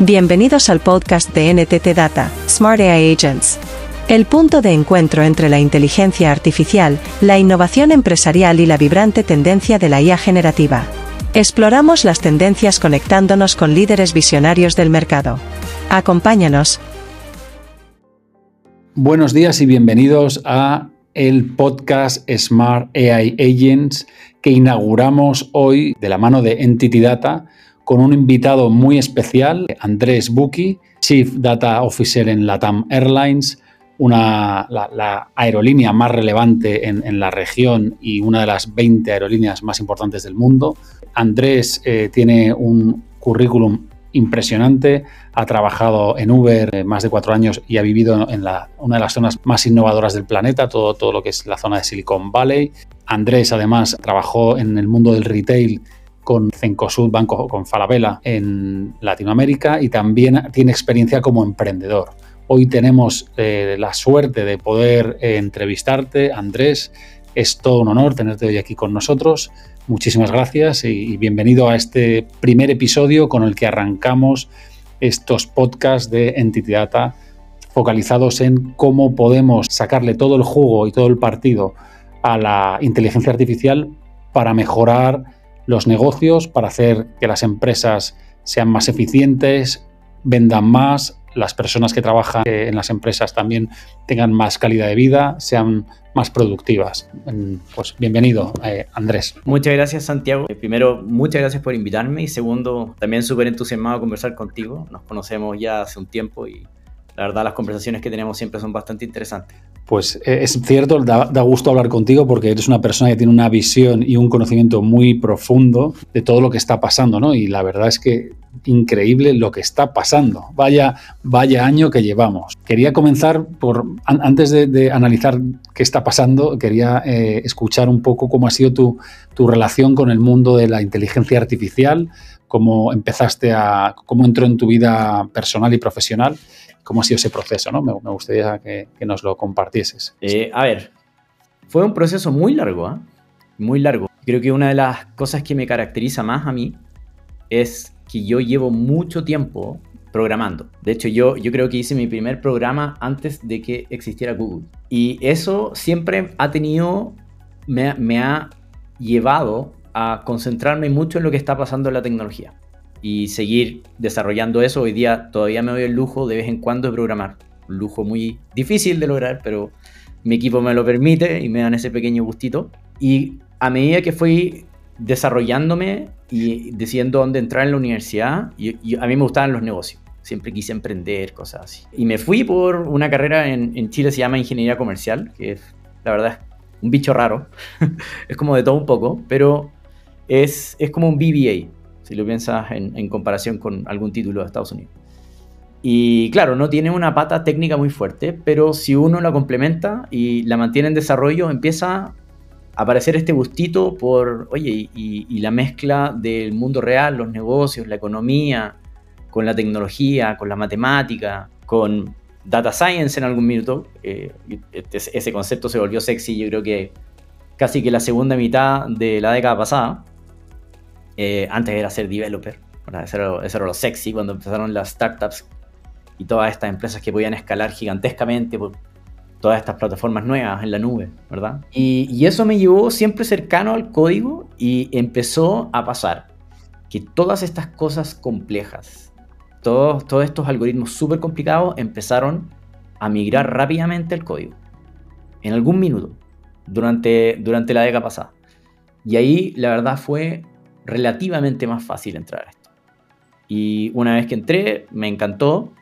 Bienvenidos al podcast de NTT Data, Smart AI Agents. El punto de encuentro entre la inteligencia artificial, la innovación empresarial y la vibrante tendencia de la IA generativa. Exploramos las tendencias conectándonos con líderes visionarios del mercado. Acompáñanos. Buenos días y bienvenidos a el podcast Smart AI Agents que inauguramos hoy de la mano de Entity Data con un invitado muy especial, Andrés Buki, Chief Data Officer en Latam Airlines, una, la, aerolínea más relevante en, la región y una de las 20 aerolíneas más importantes del mundo. Andrés eh, tiene un currículum impresionante, ha trabajado en Uber eh, más de cuatro años y ha vivido en una de las zonas más innovadoras del planeta, todo, todo lo que es la zona de Silicon Valley. Andrés además trabajó en el mundo del retail con Cencosud, Banco con Falabella en Latinoamérica y también tiene experiencia como emprendedor. Hoy tenemos eh, la suerte de poder eh, entrevistarte, Andrés. Es todo un honor tenerte hoy aquí con nosotros. Muchísimas gracias y, bienvenido a este primer episodio con el que arrancamos estos podcasts de Entity Data focalizados en cómo podemos sacarle todo el jugo y todo el partido a la inteligencia artificial para mejorar los negocios, para hacer que las empresas sean más eficientes, vendan más, las personas que trabajan en las empresas también tengan más calidad de vida, sean más productivas. Pues bienvenido, eh, Andrés. Muchas gracias, Santiago. Eh, primero, muchas gracias por invitarme y segundo, también súper entusiasmado de conversar contigo. Nos conocemos ya hace un tiempo y la verdad las conversaciones que tenemos siempre son bastante interesantes. Pues eh, es cierto, da, gusto hablar contigo porque eres una persona que tiene una visión y un conocimiento muy profundo de todo lo que está pasando, ¿no? Y la verdad es que increíble lo que está pasando. Vaya, vaya año que llevamos. Quería comenzar por, antes de, analizar qué está pasando, quería eh, escuchar un poco cómo ha sido tu, tu relación con el mundo de la inteligencia artificial, cómo empezaste a, cómo entró en tu vida personal y profesional cómo ha sido ese proceso, ¿no? Me, gustaría que, nos lo compartieses. Eh, a ver, fue un proceso muy largo, ¿ah? Muy largo. Creo que una de las cosas que me caracteriza más a mí es que yo llevo mucho tiempo programando. De hecho, yo, creo que hice mi primer programa antes de que existiera Google. Y eso siempre ha tenido, me ha llevado a concentrarme mucho en lo que está pasando en la tecnología y seguir desarrollando eso. Hoy día todavía me doy el lujo de vez en cuando de programar. Un lujo muy difícil de lograr, pero mi equipo me lo permite y me dan ese pequeño gustito. Y a medida que fui desarrollándome y decidiendo dónde entrar en la universidad, a mí me gustaban los negocios. Siempre quise emprender, cosas así. Y me fui por una carrera en, en Chile, se llama Ingeniería Comercial, que es, la verdad, un bicho raro. es como de todo un poco, pero es, es como un BBA si lo piensas en, comparación con algún título de Estados Unidos. Y claro, no tiene una pata técnica muy fuerte, pero si uno la complementa y la mantiene en desarrollo, empieza a aparecer este gustito por, oye, y, la mezcla del mundo real, los negocios, la economía, con la tecnología, con la matemática, con data science en algún minuto. Eh, ese concepto se volvió sexy, yo creo que casi que la segunda mitad de la década pasada. Eh, antes era ser developer, Eso, era, lo sexy cuando empezaron las startups y todas estas empresas que podían escalar gigantescamente por todas estas plataformas nuevas en la nube, ¿verdad? Y, eso me llevó siempre cercano al código y empezó a pasar que todas estas cosas complejas, todos, todos estos algoritmos súper complicados empezaron a migrar rápidamente al código. En algún minuto, durante, durante la década pasada. Y ahí la verdad fue relativamente más fácil entrar a esto. Y una vez que entré, me encantó.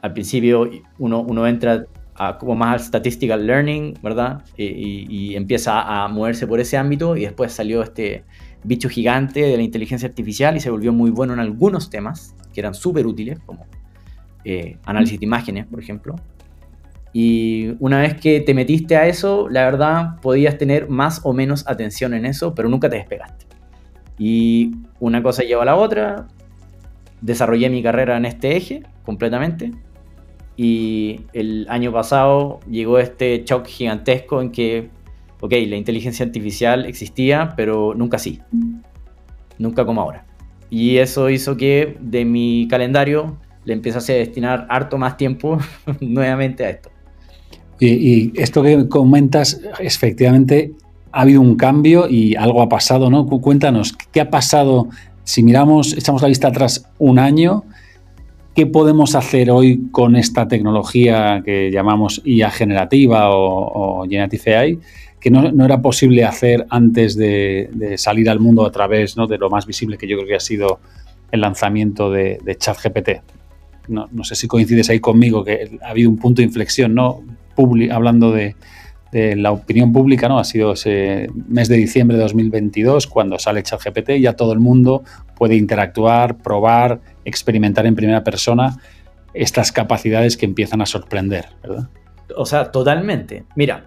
Al principio uno, uno entra como más al statistical learning, ¿verdad? Y, empieza a moverse por ese ámbito y después salió este bicho gigante de la inteligencia artificial y se volvió muy bueno en algunos temas que eran súper útiles, como eh, análisis de imágenes, por ejemplo. Y una vez que te metiste a eso, la verdad podías tener más o menos atención en eso, pero nunca te despegaste. Y una cosa lleva a la otra, desarrollé mi carrera en este eje completamente. Y el año pasado llegó este shock gigantesco en que, ok, la inteligencia artificial existía, pero nunca así. Nunca como ahora. Y eso hizo que de mi calendario le empiezas a destinar harto más tiempo nuevamente a esto. Y, esto que comentas, efectivamente, ha habido un cambio y algo ha pasado, ¿no? Cuéntanos, ¿qué ha pasado? Si miramos, echamos la vista atrás un año, ¿qué podemos hacer hoy con esta tecnología que llamamos IA generativa o, Generative AI? que no, era posible hacer antes de, salir al mundo a través de lo más visible que yo creo que ha sido el lanzamiento de, ChatGPT. No, no, sé si coincides ahí conmigo, que ha habido un punto de inflexión, ¿no? hablando de, la opinión pública, ¿no? Ha sido ese mes de diciembre de 2022 cuando sale ChatGPT y ya todo el mundo puede interactuar, probar, experimentar en primera persona estas capacidades que empiezan a sorprender, ¿verdad? O sea, totalmente. Mira,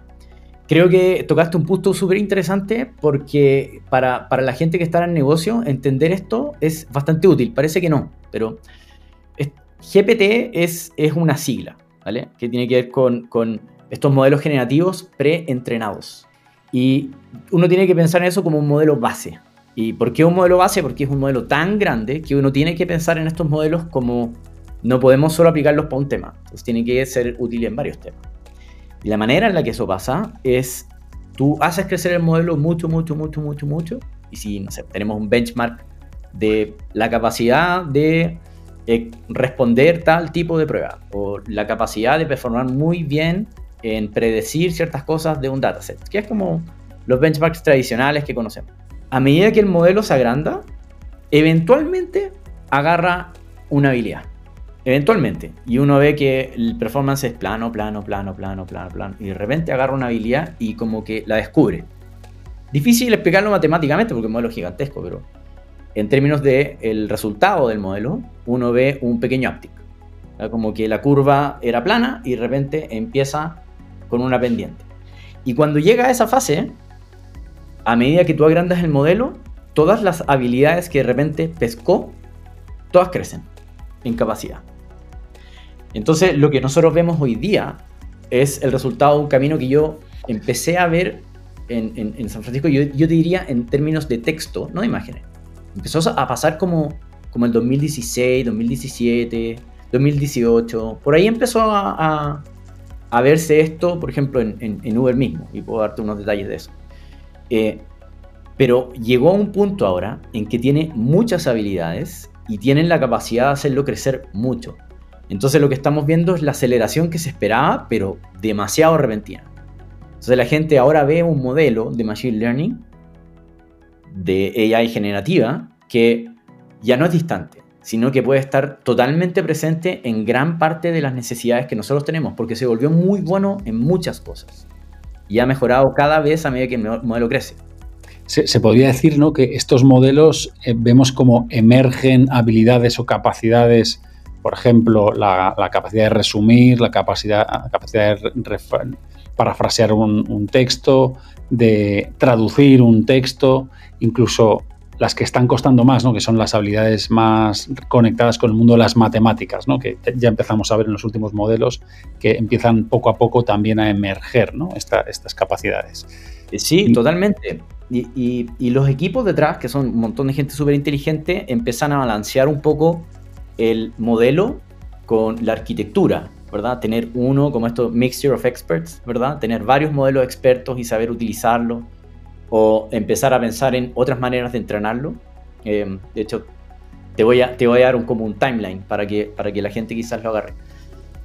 creo que tocaste un punto súper interesante porque para, la gente que está en negocio, entender esto es bastante útil. Parece que no, pero GPT es, es una sigla. Que tiene que ver con, estos modelos generativos pre-entrenados. Y uno tiene que pensar en eso como un modelo base. ¿Y por qué un modelo base? Porque es un modelo tan grande que uno tiene que pensar en estos modelos como no podemos solo aplicarlos para un tema. Entonces tiene que ser útil en varios temas. Y la manera en la que eso pasa es tú haces crecer el modelo mucho, mucho, mucho, mucho, mucho. Y si, no sé, tenemos un benchmark de la capacidad de eh, responder tal tipo de prueba o la capacidad de performar muy bien en predecir ciertas cosas de un dataset, que es como los benchmarks tradicionales que conocemos. A medida que el modelo se agranda, eventualmente agarra una habilidad. Eventualmente. Y uno ve que el performance es plano, plano, plano, plano, plano, plano. Y de repente agarra una habilidad y como que la descubre. Difícil explicarlo matemáticamente porque el modelo es gigantesco, pero en términos del el resultado del modelo, uno ve un pequeño uptick. Como que la curva era plana y de repente empieza con una pendiente. Y cuando llega a esa fase, a medida que tú agrandas el modelo, todas las habilidades que de repente pescó, todas crecen en capacidad. Entonces, lo que nosotros vemos hoy día es el resultado de un camino que yo empecé a ver en, San Francisco, yo, yo, diría en términos de texto, no de imágenes empezó a pasar como, como el 2016, 2017, 2018. Por ahí empezó a, verse esto, por ejemplo, en, en, Uber mismo, y puedo darte unos detalles de eso. Eh, pero llegó a un punto ahora en que tiene muchas habilidades y tienen la capacidad de hacerlo crecer mucho. Entonces lo que estamos viendo es la aceleración que se esperaba, pero demasiado repentina. Entonces la gente ahora ve un modelo de Machine Learning de AI generativa que ya no es distante, sino que puede estar totalmente presente en gran parte de las necesidades que nosotros tenemos, porque se volvió muy bueno en muchas cosas y ha mejorado cada vez a medida que el modelo crece. Se, podría decir ¿no? que estos modelos eh, vemos como emergen habilidades o capacidades, por ejemplo, la, capacidad de resumir, la capacidad, capacidad de parafrasear un texto, de traducir un texto, incluso las que están costando más, ¿no? que son las habilidades más conectadas con el mundo de las matemáticas, ¿no? que ya empezamos a ver en los últimos modelos que empiezan poco a poco también a emerger ¿no? estas capacidades. Eh, sí, totalmente. Y, los equipos detrás, que son un montón de gente súper inteligente, empiezan a balancear un poco el modelo con la arquitectura, ¿verdad? Tener uno como esto, mixture of experts, ¿verdad? Tener varios modelos expertos y saber utilizarlo o empezar a pensar en otras maneras de entrenarlo. Eh, de hecho, te voy, a, te voy a dar un, como un timeline para que, para que la gente quizás lo agarre.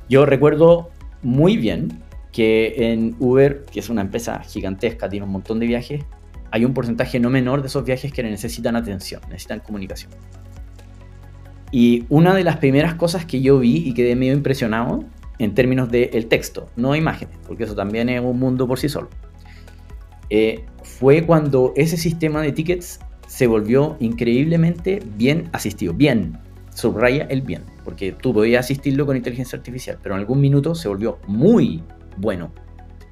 Yo recuerdo muy bien que en Uber, que es una empresa gigantesca, tiene un montón de viajes, hay un porcentaje no menor de esos viajes que necesitan atención, necesitan comunicación. Y una de las primeras cosas que yo vi y quedé medio impresionado en términos del texto, no imágenes, porque eso también es un mundo por sí solo, eh, fue cuando ese sistema de tickets se volvió increíblemente bien asistido. Bien, subraya el bien, porque tú podías asistirlo con inteligencia artificial, pero en algún minuto se volvió muy bueno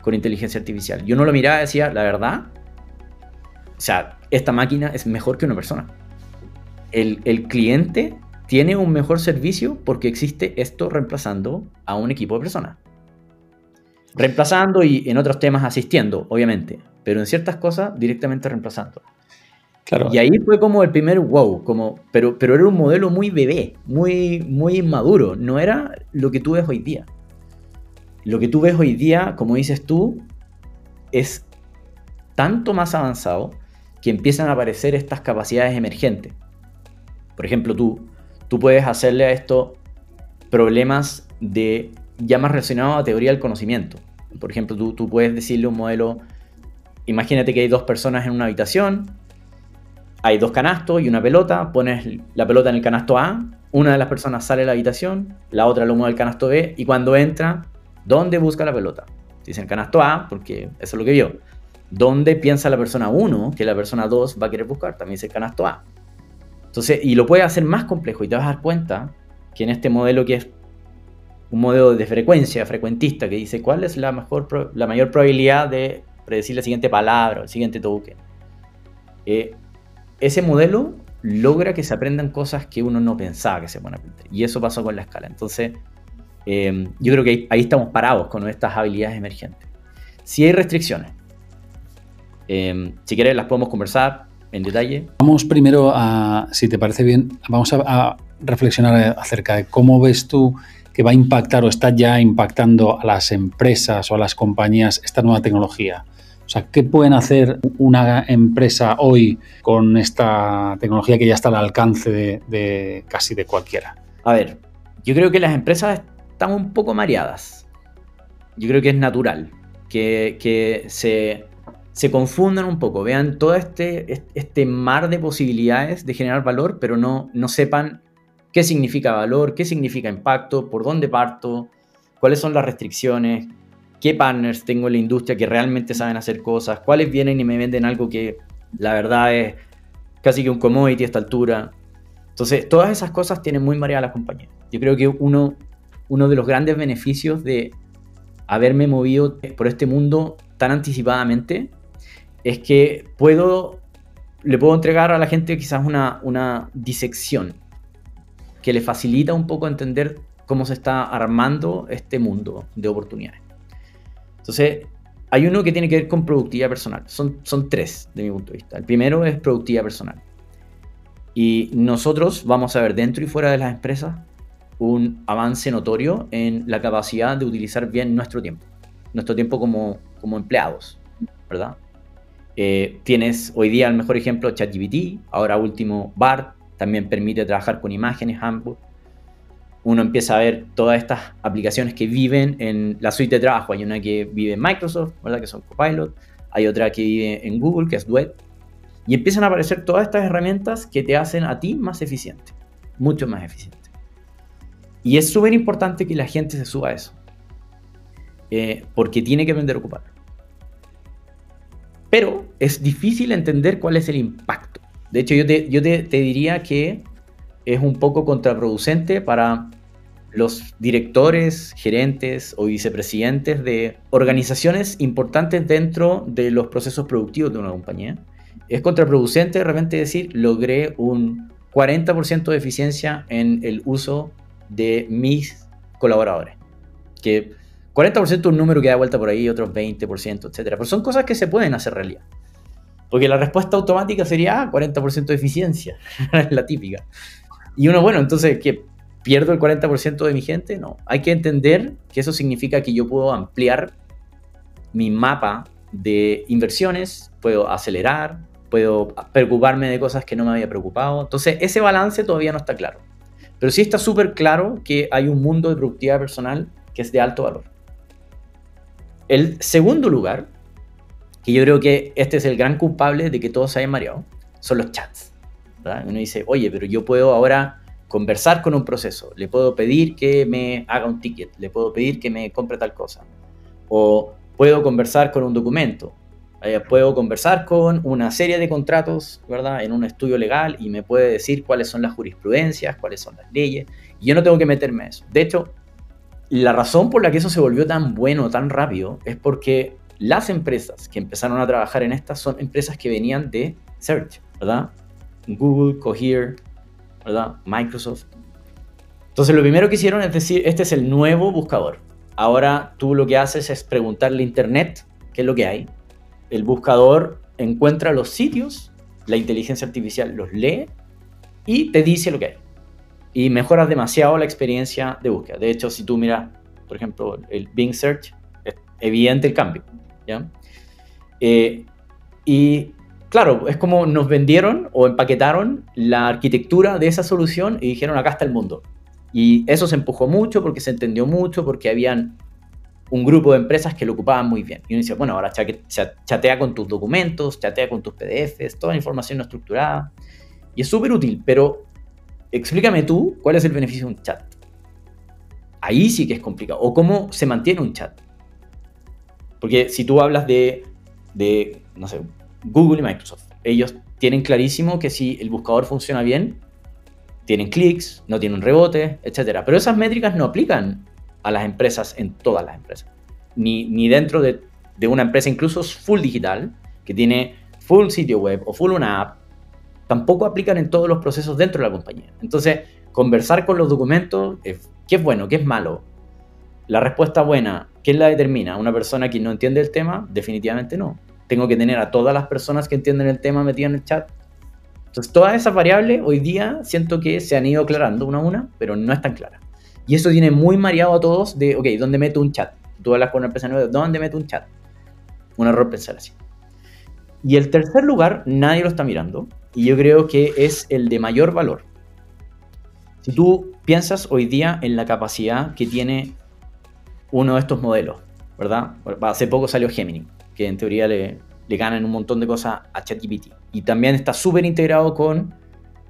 con inteligencia artificial. Yo no lo miraba y decía, la verdad, o sea, esta máquina es mejor que una persona. El, el cliente tiene un mejor servicio porque existe esto reemplazando a un equipo de personas. Reemplazando y en otros temas asistiendo, obviamente pero en ciertas cosas directamente reemplazando. Y ahí fue como el primer wow, como, pero, pero era un modelo muy bebé, muy, muy inmaduro, no era lo que tú ves hoy día. Lo que tú ves hoy día, como dices tú, es tanto más avanzado que empiezan a aparecer estas capacidades emergentes. Por ejemplo, tú, tú puedes hacerle a esto problemas de ya más relacionados a teoría del conocimiento. Por ejemplo, tú, puedes decirle un modelo, imagínate que hay dos personas en una habitación, hay dos canastos y una pelota, pones la pelota en el canasto A, una de las personas sale de la habitación, la otra lo mueve al canasto B y cuando entra, ¿dónde busca la pelota? Dice el canasto A, porque eso es lo que vio. ¿Dónde piensa la persona 1 que la persona 2 va a querer buscar? También es el canasto A. Entonces, y lo puede hacer más complejo y te vas a dar cuenta que en este modelo que es un modelo de frecuencia, frecuentista, que dice cuál es la, mejor, la mayor probabilidad de predecir la siguiente palabra, el siguiente token. Eh, ese modelo logra que se aprendan cosas que uno no pensaba que se pueden aprender. Y eso pasó con la escala. Entonces, eh, yo creo que ahí, estamos parados con estas habilidades emergentes. Si hay restricciones, eh, si quieres las podemos conversar en detalle. Vamos primero a, si te parece bien, vamos a reflexionar acerca de cómo ves tú que va a impactar o está ya impactando a las empresas o a las compañías esta nueva tecnología. O sea, ¿qué pueden hacer una empresa hoy con esta tecnología que ya está al alcance de, casi de cualquiera? A ver, yo creo que las empresas están un poco mareadas. Yo creo que es natural que, se, se, confundan un poco, vean todo este, este mar de posibilidades de generar valor, pero no, no sepan qué significa valor, qué significa impacto, por dónde parto, cuáles son las restricciones, qué partners tengo en la industria que realmente saben hacer cosas, cuáles vienen y me venden algo que la verdad es casi que un commodity a esta altura. Entonces, todas esas cosas tienen muy mareada la compañía. Yo creo que uno, uno de los grandes beneficios de haberme movido por este mundo tan anticipadamente es que puedo, le puedo entregar a la gente quizás una, una disección que le facilita un poco entender cómo se está armando este mundo de oportunidades. Entonces, hay uno que tiene que ver con productividad personal. Son, son tres, de mi punto de vista. El primero es productividad personal. Y nosotros vamos a ver dentro y fuera de las empresas un avance notorio en la capacidad de utilizar bien nuestro tiempo. Nuestro tiempo como, como empleados, ¿verdad? Eh, tienes hoy día el mejor ejemplo ChatGPT, ahora último BART, también permite trabajar con imágenes, ambos uno empieza a ver todas estas aplicaciones que viven en la suite de trabajo. Hay una que vive en Microsoft, ¿verdad? Que son Copilot. Hay otra que vive en Google, que es Duet. Y empiezan a aparecer todas estas herramientas que te hacen a ti más eficiente. Mucho más eficiente. Y es súper importante que la gente se suba a eso. Eh, porque tiene que aprender a ocupar. Pero es difícil entender cuál es el impacto. De hecho, yo te, diría que es un poco contraproducente para los directores, gerentes o vicepresidentes de organizaciones importantes dentro de los procesos productivos de una compañía. Es contraproducente de repente decir, logré un 40% de eficiencia en el uso de mis colaboradores. Que 40% es un número que da vuelta por ahí, otros 20%, etc. Pero son cosas que se pueden hacer realidad. Porque la respuesta automática sería 40% ah, de eficiencia, la típica. Y uno, bueno, entonces, ¿qué? ¿Pierdo el 40% de mi gente? No. Hay que entender que eso significa que yo puedo ampliar mi mapa de inversiones, puedo acelerar, puedo preocuparme de cosas que no me había preocupado. Entonces, ese balance todavía no está claro. Pero sí está súper claro que hay un mundo de productividad personal que es de alto valor. El segundo lugar, que yo creo que este es el gran culpable de que todos se hayan mareado, son los chats. Uno dice, oye, pero yo puedo ahora conversar con un proceso, le puedo pedir que me haga un ticket, le puedo pedir que me compre tal cosa, o puedo conversar con un documento, eh, puedo conversar con una serie de contratos, ¿verdad? En un estudio legal y me puede decir cuáles son las jurisprudencias, cuáles son las leyes, y yo no tengo que meterme en eso. De hecho, la razón por la que eso se volvió tan bueno, tan rápido, es porque las empresas que empezaron a trabajar en estas son empresas que venían de Search, ¿verdad? Google, Cohere, ¿verdad? Microsoft. Entonces lo primero que hicieron es decir, este es el nuevo buscador. Ahora tú lo que haces es preguntarle a Internet qué es lo que hay. El buscador encuentra los sitios la inteligencia artificial los lee y te dice lo que hay. Y mejoras demasiado la experiencia de búsqueda. De hecho, si tú miras, por ejemplo, el Bing Search, es evidente el cambio. ¿Ya? Eh, y claro, es como nos vendieron o empaquetaron la arquitectura de esa solución y dijeron acá está el mundo. Y eso se empujó mucho porque se entendió mucho, porque habían un grupo de empresas que lo ocupaban muy bien. Y uno decía, bueno, ahora chatea con tus documentos, chatea con tus PDFs, toda la información no estructurada. Y es súper útil, pero explícame tú cuál es el beneficio de un chat. Ahí sí que es complicado. O cómo se mantiene un chat. Porque si tú hablas de, de no sé, Google y Microsoft, ellos tienen clarísimo que si el buscador funciona bien, tienen clics, no tienen rebote, etc. Pero esas métricas no aplican a las empresas en todas las empresas. Ni, ni dentro de, de, una empresa incluso full digital, que tiene full sitio web o full una app, tampoco aplican en todos los procesos dentro de la compañía. Entonces, conversar con los documentos, ¿qué es bueno? ¿Qué es malo? La respuesta buena, ¿quién la determina? ¿Una persona que no entiende el tema? Definitivamente no. Tengo que tener a todas las personas que entienden el tema metidas en el chat. Entonces, todas esas variables hoy día siento que se han ido aclarando una a una, pero no están claras. Y eso tiene muy mareado a todos de, ok, ¿dónde meto un chat? Tú hablas con una empresa nueva, ¿dónde meto un chat? Un error pensar así. Y el tercer lugar, nadie lo está mirando, y yo creo que es el de mayor valor. Si tú piensas hoy día en la capacidad que tiene uno de estos modelos, ¿verdad? Hace poco salió Gemini, que en teoría le, le ganan un montón de cosas a ChatGPT. Y también está súper integrado con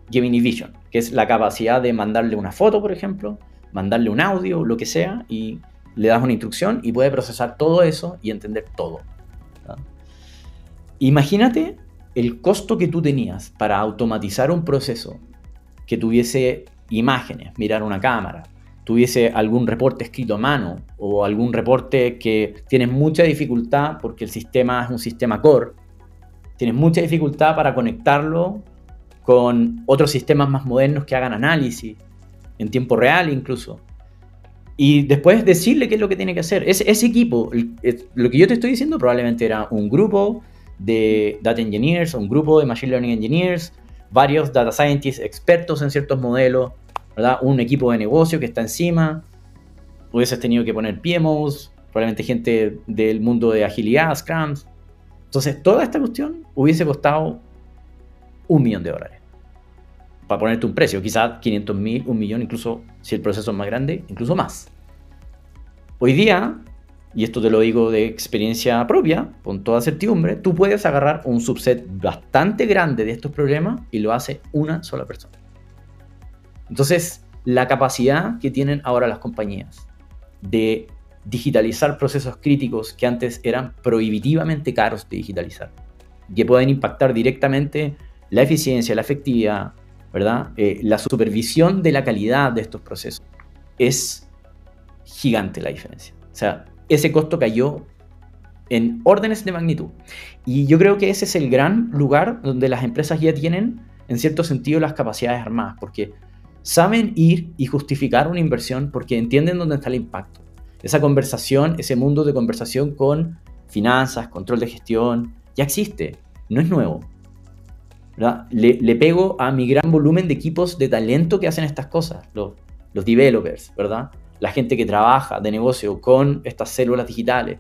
Gemini Vision, que es la capacidad de mandarle una foto, por ejemplo, mandarle un audio, lo que sea, y le das una instrucción y puede procesar todo eso y entender todo. Imagínate el costo que tú tenías para automatizar un proceso que tuviese imágenes, mirar una cámara, tuviese algún reporte escrito a mano o algún reporte que tienes mucha dificultad porque el sistema es un sistema core, tienes mucha dificultad para conectarlo con otros sistemas más modernos que hagan análisis, en tiempo real incluso. Y después decirle qué es lo que tiene que hacer. Ese, ese equipo, lo que yo te estoy diciendo probablemente era un grupo de data engineers, un grupo de machine learning engineers, varios data scientists expertos en ciertos modelos, Un equipo de negocio que está encima. Hubieses tenido que poner PMOs, probablemente gente del mundo de agilidad, Scrums. Entonces, toda esta cuestión hubiese costado un millón de dólares para ponerte un precio, quizás 500 mil, un millón, incluso si el proceso es más grande, incluso más. Hoy día, y esto te lo digo de experiencia propia, con toda certidumbre, tú puedes agarrar un subset bastante grande de estos problemas y lo hace una sola persona. Entonces, la capacidad que tienen ahora las compañías de digitalizar procesos críticos que antes eran prohibitivamente caros de digitalizar, que pueden impactar directamente la eficiencia, la efectividad, ¿verdad? Eh, la supervisión de la calidad de estos procesos es gigante la diferencia. O sea, ese costo cayó en órdenes de magnitud. Y yo creo que ese es el gran lugar donde las empresas ya tienen, en cierto sentido, las capacidades armadas, porque saben ir y justificar una inversión porque entienden dónde está el impacto. Esa conversación, ese mundo de conversación con finanzas, control de gestión, ya existe, no es nuevo. Le, pego a mi gran volumen de equipos de talento que hacen estas cosas, los, los developers, ¿verdad? La gente que trabaja de negocio con estas células digitales.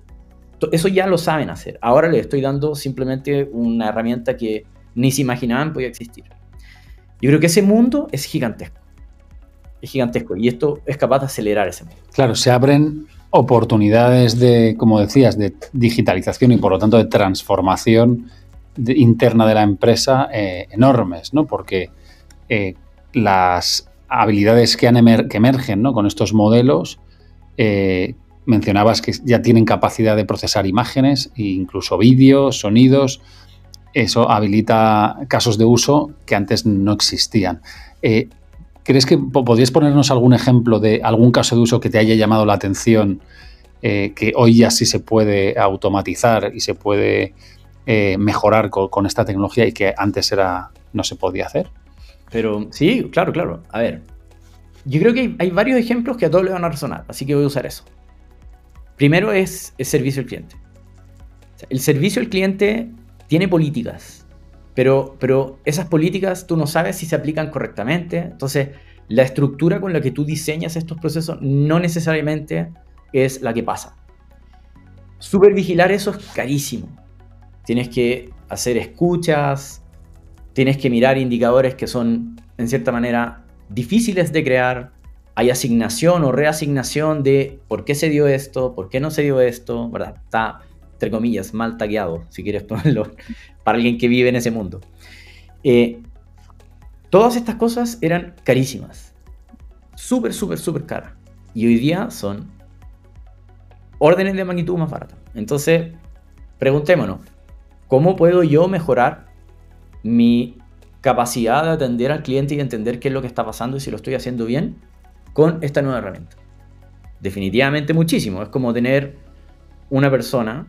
Eso ya lo saben hacer. Ahora les estoy dando simplemente una herramienta que ni se imaginaban podía existir. Yo creo que ese mundo es gigantesco. Es gigantesco y esto es capaz de acelerar ese mundo. Claro, se abren oportunidades de, como decías, de digitalización y por lo tanto de transformación interna de la empresa eh, enormes, ¿no? Porque eh, las habilidades que, emergen ¿no? con estos modelos, eh, mencionabas que ya tienen capacidad de procesar imágenes, e incluso vídeos, sonidos. Eso habilita casos de uso que antes no existían. ¿Crees que podrías ponernos algún ejemplo de algún caso de uso que te haya llamado la atención, que hoy ya sí se puede automatizar y se puede eh, mejorar con, esta tecnología y que antes era no se podía hacer. Pero sí, claro, claro. A ver, yo creo que hay, varios ejemplos que a todos les van a resonar, así que voy a usar eso. Primero es el servicio al cliente. el servicio al cliente tiene políticas, pero, pero esas políticas tú no sabes si se aplican correctamente. Entonces, la estructura con la que tú diseñas estos procesos no necesariamente es la que pasa. Supervigilar eso es carísimo. Tienes que hacer escuchas, tienes que mirar indicadores que son, en cierta manera, difíciles de crear. Hay asignación o reasignación de por qué se dio esto, por qué no se dio esto, ¿verdad? Entre comillas, mal tagueado, si quieres ponerlo, para alguien que vive en ese mundo. Eh, todas estas cosas eran carísimas. Súper, súper, súper caras. Y hoy día son órdenes de magnitud más baratas. Entonces, preguntémonos, ¿cómo puedo yo mejorar mi capacidad de atender al cliente y entender qué es lo que está pasando y si lo estoy haciendo bien con esta nueva herramienta? Definitivamente muchísimo. Es como tener una persona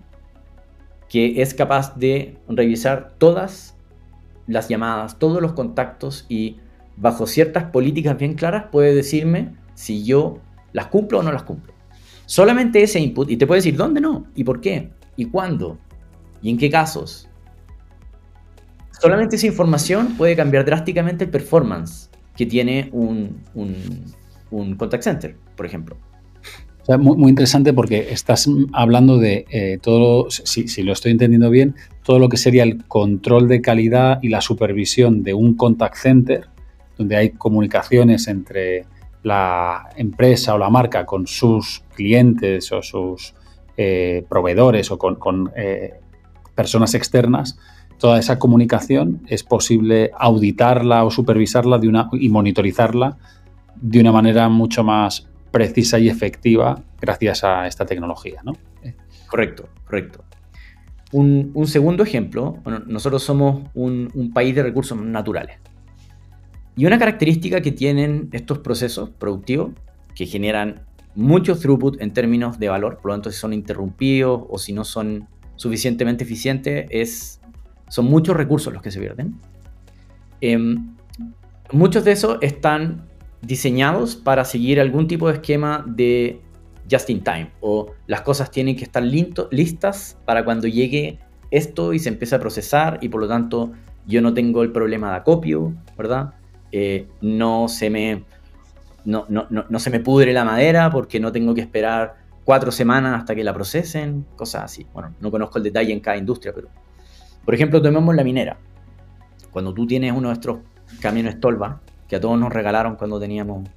que es capaz de revisar todas las llamadas, todos los contactos y bajo ciertas políticas bien claras puede decirme si yo las cumplo o no las cumplo. Solamente ese input y te puede decir dónde no, y por qué, y cuándo, y en qué casos. Solamente esa información puede cambiar drásticamente el performance que tiene un, un, contact center, por ejemplo. Muy, muy, interesante porque estás hablando de eh, todo, si, si, lo estoy entendiendo bien, todo lo que sería el control de calidad y la supervisión de un contact center, donde hay comunicaciones entre la empresa o la marca con sus clientes o sus eh, proveedores o con, eh, personas externas, toda esa comunicación es posible auditarla o supervisarla de una, y monitorizarla de una manera mucho más precisa y efectiva gracias a esta tecnología. ¿no? Correcto, correcto. Un, segundo ejemplo, nosotros somos un país de recursos naturales. Y una característica que tienen estos procesos productivos, que generan mucho throughput en términos de valor, por lo tanto si son interrumpidos o si no son suficientemente eficientes, es, son muchos recursos los que se pierden. Em, muchos de esos están diseñados para seguir algún tipo de esquema de just in time o las cosas tienen que estar listas para cuando llegue esto y se empiece a procesar y por lo tanto yo no tengo el problema de acopio, ¿verdad? Eh, no, se me, no, se me pudre la madera porque no tengo que esperar cuatro semanas hasta que la procesen, cosas así. Bueno, no conozco el detalle en cada industria, pero... Por ejemplo, tomemos la minera. Cuando tú tienes uno de estos camiones Tolva, que a todos nos regalaron cuando teníamos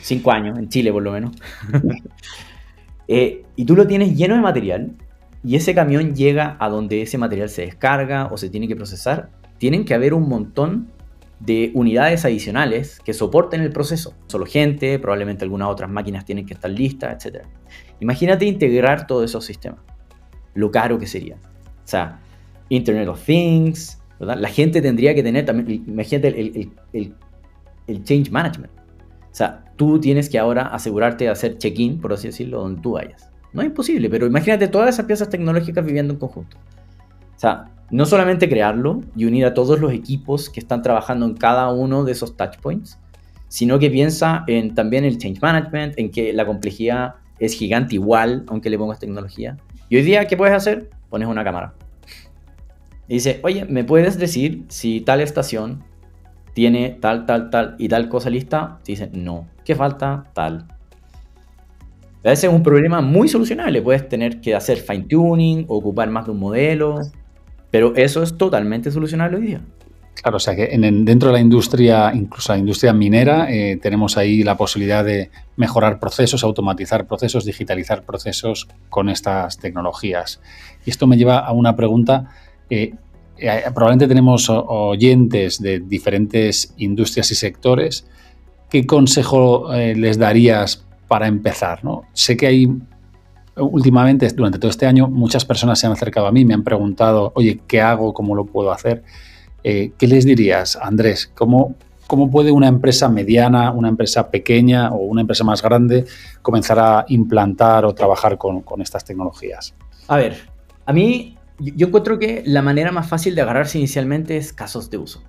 cinco años, en Chile por lo menos, eh, y tú lo tienes lleno de material, y ese camión llega a donde ese material se descarga o se tiene que procesar, tienen que haber un montón de unidades adicionales que soporten el proceso. Solo gente, probablemente algunas otras máquinas tienen que estar listas, etc. Imagínate integrar todos esos sistemas. Lo caro que sería. O sea, Internet of Things, ¿verdad? La gente tendría que tener también, imagínate el, el change management. O sea, tú tienes que ahora asegurarte de hacer check-in, por así decirlo, donde tú vayas. No es imposible, pero imagínate todas esas piezas tecnológicas viviendo en conjunto. O sea, no solamente crearlo y unir a todos los equipos que están trabajando en cada uno de esos touch points, sino que piensa en también el change management, en que la complejidad es gigante igual, aunque le pongas tecnología. Y hoy día, ¿qué puedes hacer? Pones una cámara. Y dice, oye, ¿me puedes decir si tal estación tiene tal, tal, tal y tal cosa lista? Te no. ¿Qué falta? Tal. A veces es un problema muy solucionable. Puedes tener que hacer fine tuning, ocupar más de un modelo, pero eso es totalmente solucionable hoy día. Claro, o sea que dentro de la industria, incluso la industria minera, eh, tenemos ahí la posibilidad de mejorar procesos, automatizar procesos, digitalizar procesos con estas tecnologías. Y esto me lleva a una pregunta. Eh, eh, probablemente tenemos oyentes de diferentes industrias y sectores. ¿Qué consejo les darías para empezar? ¿no? Sé que hay últimamente, durante todo este año, muchas personas se han acercado a mí, me han preguntado, oye, ¿qué hago? ¿Cómo lo puedo hacer? Eh, ¿Qué les dirías, Andrés? ¿Cómo, ¿Cómo puede una empresa mediana, una empresa pequeña o una empresa más grande comenzar a implantar o trabajar con, estas tecnologías? A ver, a mí yo encuentro que la manera más fácil de agarrarse inicialmente es casos de uso.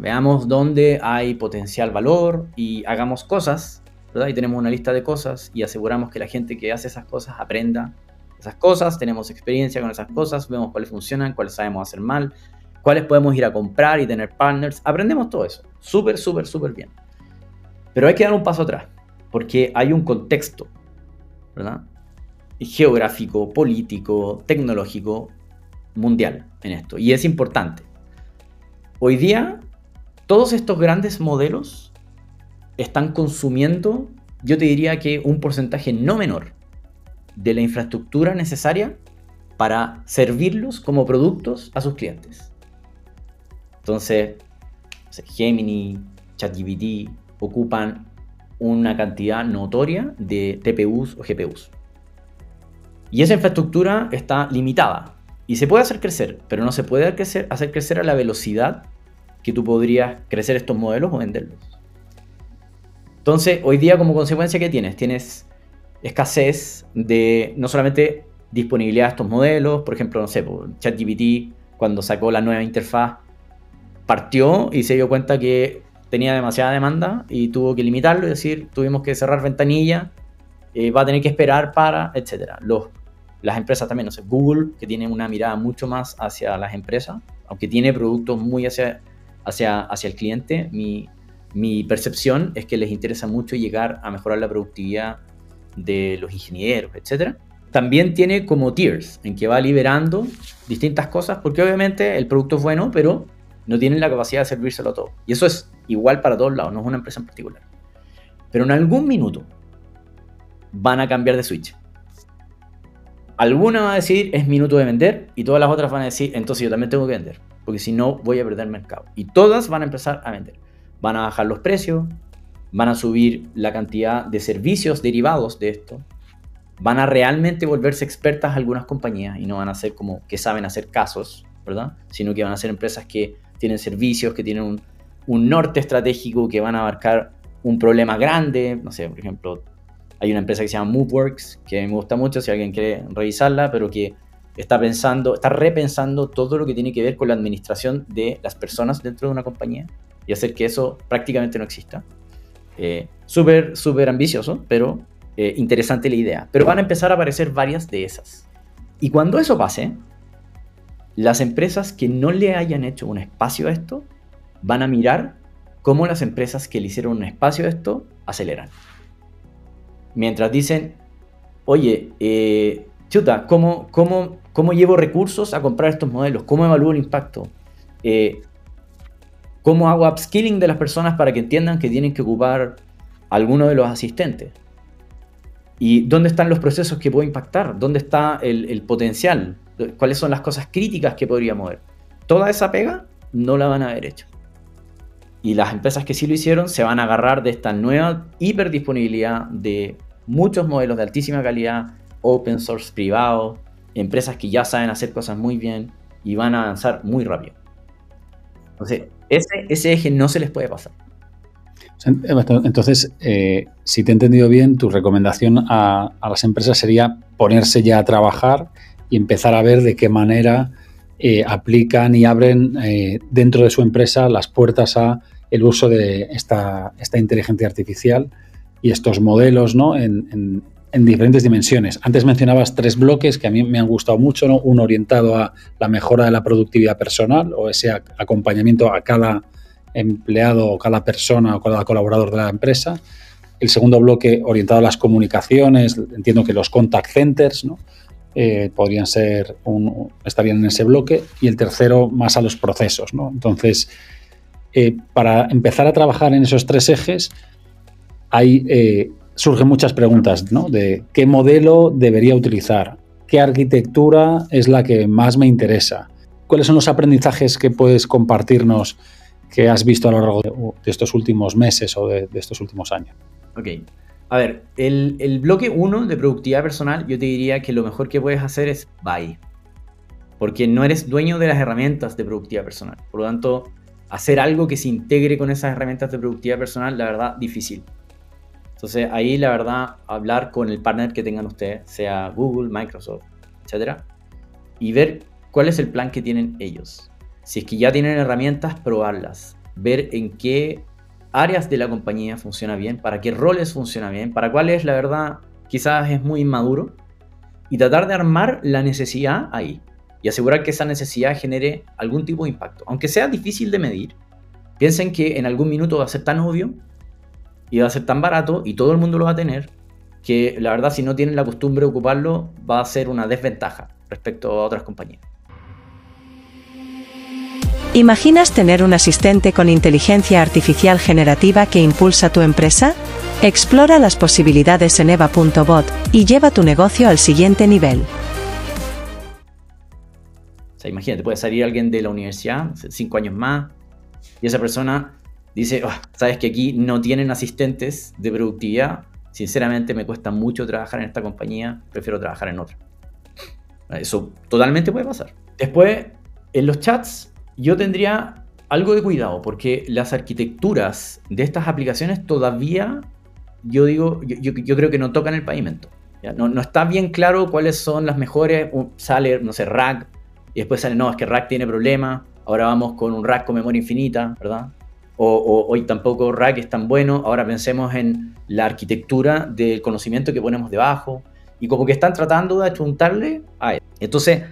Veamos dónde hay potencial valor y hagamos cosas y tenemos una lista de cosas y aseguramos que la gente que hace esas cosas aprenda esas cosas, tenemos experiencia con esas cosas, vemos cuáles funcionan, cuáles sabemos hacer mal, cuáles podemos ir a comprar y tener partners. Aprendemos todo eso. Súper, súper, súper bien. Pero hay que dar un paso atrás, porque hay un contexto, ¿verdad? Geográfico, político, tecnológico, mundial en esto. Y es importante. Hoy día, todos estos grandes modelos están consumiendo, yo te diría que un porcentaje no menor de la infraestructura necesaria para servirlos como productos a sus clientes. Entonces, Gemini, ChatGPT ocupan una cantidad notoria de TPUs o GPUs. Y esa infraestructura está limitada y se puede hacer crecer, pero no se puede hacer crecer a la velocidad que tú podrías crecer estos modelos o venderlos. Entonces, hoy día como consecuencia, ¿qué tienes? Tienes escasez de no solamente disponibilidad de estos modelos, por ejemplo, no sé, ChatGPT cuando sacó la nueva interfaz partió y se dio cuenta que tenía demasiada demanda y tuvo que limitarlo, es decir, tuvimos que cerrar ventanilla, eh, va a tener que esperar para, etcétera. Los, las empresas también, no Google, que tiene una mirada mucho más hacia las empresas, aunque tiene productos muy hacia, hacia, hacia el cliente, mi, percepción es que les interesa mucho llegar a mejorar la productividad de los ingenieros, etcétera. También tiene como tiers, en que va liberando distintas cosas, porque obviamente el producto es bueno, pero no tienen la capacidad de servírselo a todo. Y eso es igual para todos lados, no es una empresa en particular. Pero en algún minuto van a cambiar de switch. Alguna va a decir es minuto de vender y todas las otras van a decir entonces yo también tengo que vender, porque si no voy a perder mercado. Y todas van a empezar a vender. Van a bajar los precios, van a subir la cantidad de servicios derivados de esto, van a realmente volverse expertas algunas compañías y no van a ser como que saben hacer casos, ¿verdad? Sino que van a ser empresas que tienen servicios, que tienen un, norte estratégico, que van a abarcar un problema grande. No sé, por ejemplo, hay una empresa que se llama MoveWorks, que me gusta mucho si alguien quiere revisarla, pero que está pensando, está repensando todo lo que tiene que ver con la administración de las personas dentro de una compañía y hacer que eso prácticamente no exista. Eh, súper, súper ambicioso, pero eh, interesante la idea. Pero van a empezar a aparecer varias de esas. Y cuando eso pase, las empresas que no le hayan hecho un espacio a esto van a mirar cómo las empresas que le hicieron un espacio a esto aceleran. Mientras dicen, oye, eh, chuta, ¿cómo, cómo, cómo llevo recursos a comprar estos modelos? ¿Cómo evalúo el impacto? Eh, ¿Cómo hago upskilling de las personas para que entiendan que tienen que ocupar alguno de los asistentes? ¿Y dónde están los procesos que puedo impactar? ¿Dónde está el potencial? cuáles son las cosas críticas que podría mover. Toda esa pega no la van a haber hecho. Y las empresas que sí lo hicieron se van a agarrar de esta nueva hiperdisponibilidad de muchos modelos de altísima calidad, open source privado, empresas que ya saben hacer cosas muy bien y van a avanzar muy rápido. Entonces, ese, eje no se les puede pasar. Entonces, eh, si te he entendido bien, tu recomendación a, las empresas sería ponerse ya a trabajar y empezar a ver de qué manera eh, aplican y abren eh, dentro de su empresa las puertas a el uso de esta, esta inteligencia artificial y estos modelos ¿no? en, diferentes dimensiones. Antes mencionabas tres bloques que a mí me han gustado mucho, ¿no? uno orientado a la mejora de la productividad personal o ese acompañamiento a cada empleado o cada persona o cada colaborador de la empresa. El segundo bloque orientado a las comunicaciones, entiendo que los contact centers, ¿no? Eh, podrían ser un, estarían en ese bloque y el tercero más a los procesos. ¿no? Entonces, eh, para empezar a trabajar en esos tres ejes, hay, eh, surgen muchas preguntas ¿no? de qué modelo debería utilizar, qué arquitectura es la que más me interesa, cuáles son los aprendizajes que puedes compartirnos que has visto a lo largo de, estos últimos meses o de, de estos últimos años. Ok, a ver, el, bloque 1 de productividad personal, yo te diría que lo mejor que puedes hacer es buy. Porque no eres dueño de las herramientas de productividad personal. Por lo tanto, hacer algo que se integre con esas herramientas de productividad personal, la verdad, difícil. Entonces, ahí la verdad, hablar con el partner que tengan ustedes, sea Google, Microsoft, etc. Y ver cuál es el plan que tienen ellos. Si es que ya tienen herramientas, probarlas. Ver en qué áreas de la compañía funciona bien, para qué roles funciona bien, para cuáles la verdad quizás es muy inmaduro y tratar de armar la necesidad ahí. y asegurar que esa necesidad genere algún tipo de impacto. Aunque sea difícil de medir, piensen que en algún minuto va a ser tan obvio y va a ser tan barato y todo el mundo lo va a tener que la verdad si no tienen la costumbre de ocuparlo va a ser una desventaja respecto a otras compañías. ¿Imaginas tener un asistente con inteligencia artificial generativa que impulsa tu empresa? Explora las posibilidades en eva.bot y lleva tu negocio al siguiente nivel. O sea, imagínate, puede salir alguien de la universidad, cinco años más, y esa persona dice, oh, sabes que aquí no tienen asistentes de productividad, sinceramente me cuesta mucho trabajar en esta compañía, prefiero trabajar en otra. Eso totalmente puede pasar. Después, en los chats, yo tendría algo de cuidado, porque las arquitecturas de estas aplicaciones todavía, yo digo, yo, creo que no tocan el pavimento. No, no, está bien claro cuáles son las mejores. Sale, no sé, Rack, y después sale, no, es que Rack tiene problemas, ahora vamos con un Rack con memoria infinita, ¿verdad? O, hoy tampoco Rack es tan bueno, ahora pensemos en la arquitectura del conocimiento que ponemos debajo, y como que están tratando de achuntarle a él. Entonces,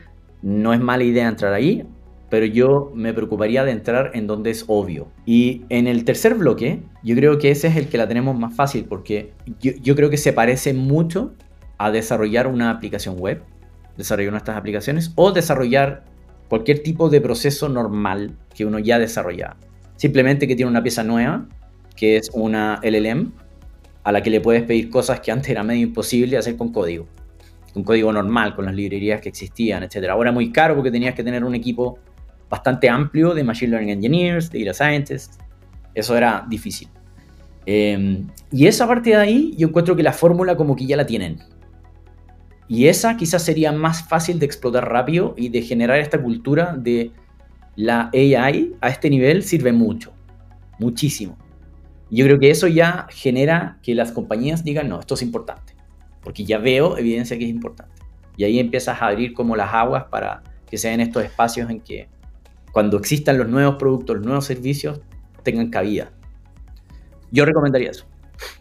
no es mala idea entrar ahí, pero yo me preocuparía de entrar en donde es obvio. Y en el tercer bloque, yo creo que ese es el que la tenemos más fácil, porque yo, yo creo que se parece mucho a desarrollar una aplicación web desarrollar nuestras aplicaciones o desarrollar cualquier tipo de proceso normal que uno ya desarrolla. Simplemente que tiene una pieza nueva, que es una LLM, a la que le puedes pedir cosas que antes era medio imposible hacer con código. Con código normal, con las librerías que existían, etc. Ahora muy caro porque tenías que tener un equipo bastante amplio de Machine Learning Engineers, de Data Scientists. Eso era difícil. Em, y esa parte de ahí yo encuentro que la fórmula como que ya la tienen. Y esa quizás sería más fácil de explotar rápido y de generar esta cultura de la AI a este nivel sirve mucho, muchísimo. Yo creo que eso ya genera que las compañías digan, no, esto es importante, porque ya veo evidencia que es importante. Y ahí empiezas a abrir como las aguas para que sean estos espacios en que cuando existan los nuevos productos, los nuevos servicios, tengan cabida. Yo recomendaría eso.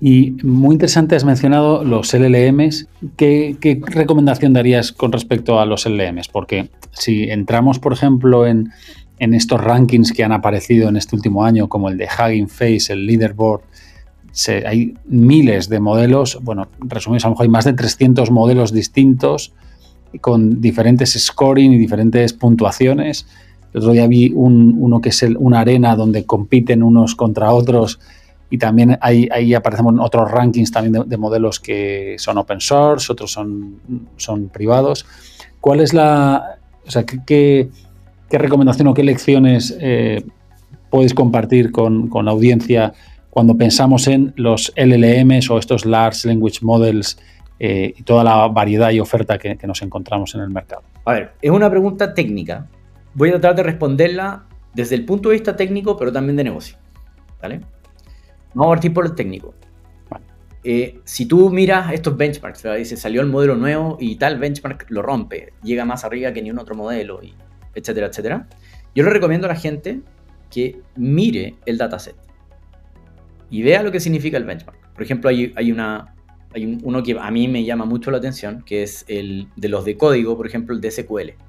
Y muy interesante, has mencionado los LLMs. ¿Qué, recomendación darías con respecto a los LLMs? Porque si entramos, por ejemplo, en, estos rankings que han aparecido en este último año, como el de Hugging Face, el Leaderboard, hay miles de modelos. Bueno, resumidos, a lo mejor hay más de 300 modelos distintos con diferentes scoring y diferentes puntuaciones. El otro día vi uno que es una arena donde compiten unos contra otros y también ahí, ahí aparecen otros rankings también de, modelos que son open source, otros son, privados. ¿Cuál es la, o sea, qué, qué, recomendación o qué lecciones eh, podéis compartir con, la audiencia cuando pensamos en los LLMs o estos Large Language Models eh, y toda la variedad y oferta que nos encontramos en el mercado? A ver, es una pregunta técnica. Voy a tratar de responderla desde el punto de vista técnico, pero también de negocio. ¿Vale? Vamos a partir por el técnico. Eh, si tú miras estos benchmarks, dice salió el modelo nuevo y tal benchmark lo rompe, llega más arriba que ni un otro modelo, y etcétera, etcétera. Yo le recomiendo a la gente que mire el dataset y vea lo que significa el benchmark. Por ejemplo, hay, hay una, hay uno que a mí me llama mucho la atención, que es el de los de código, por ejemplo, el de SQL.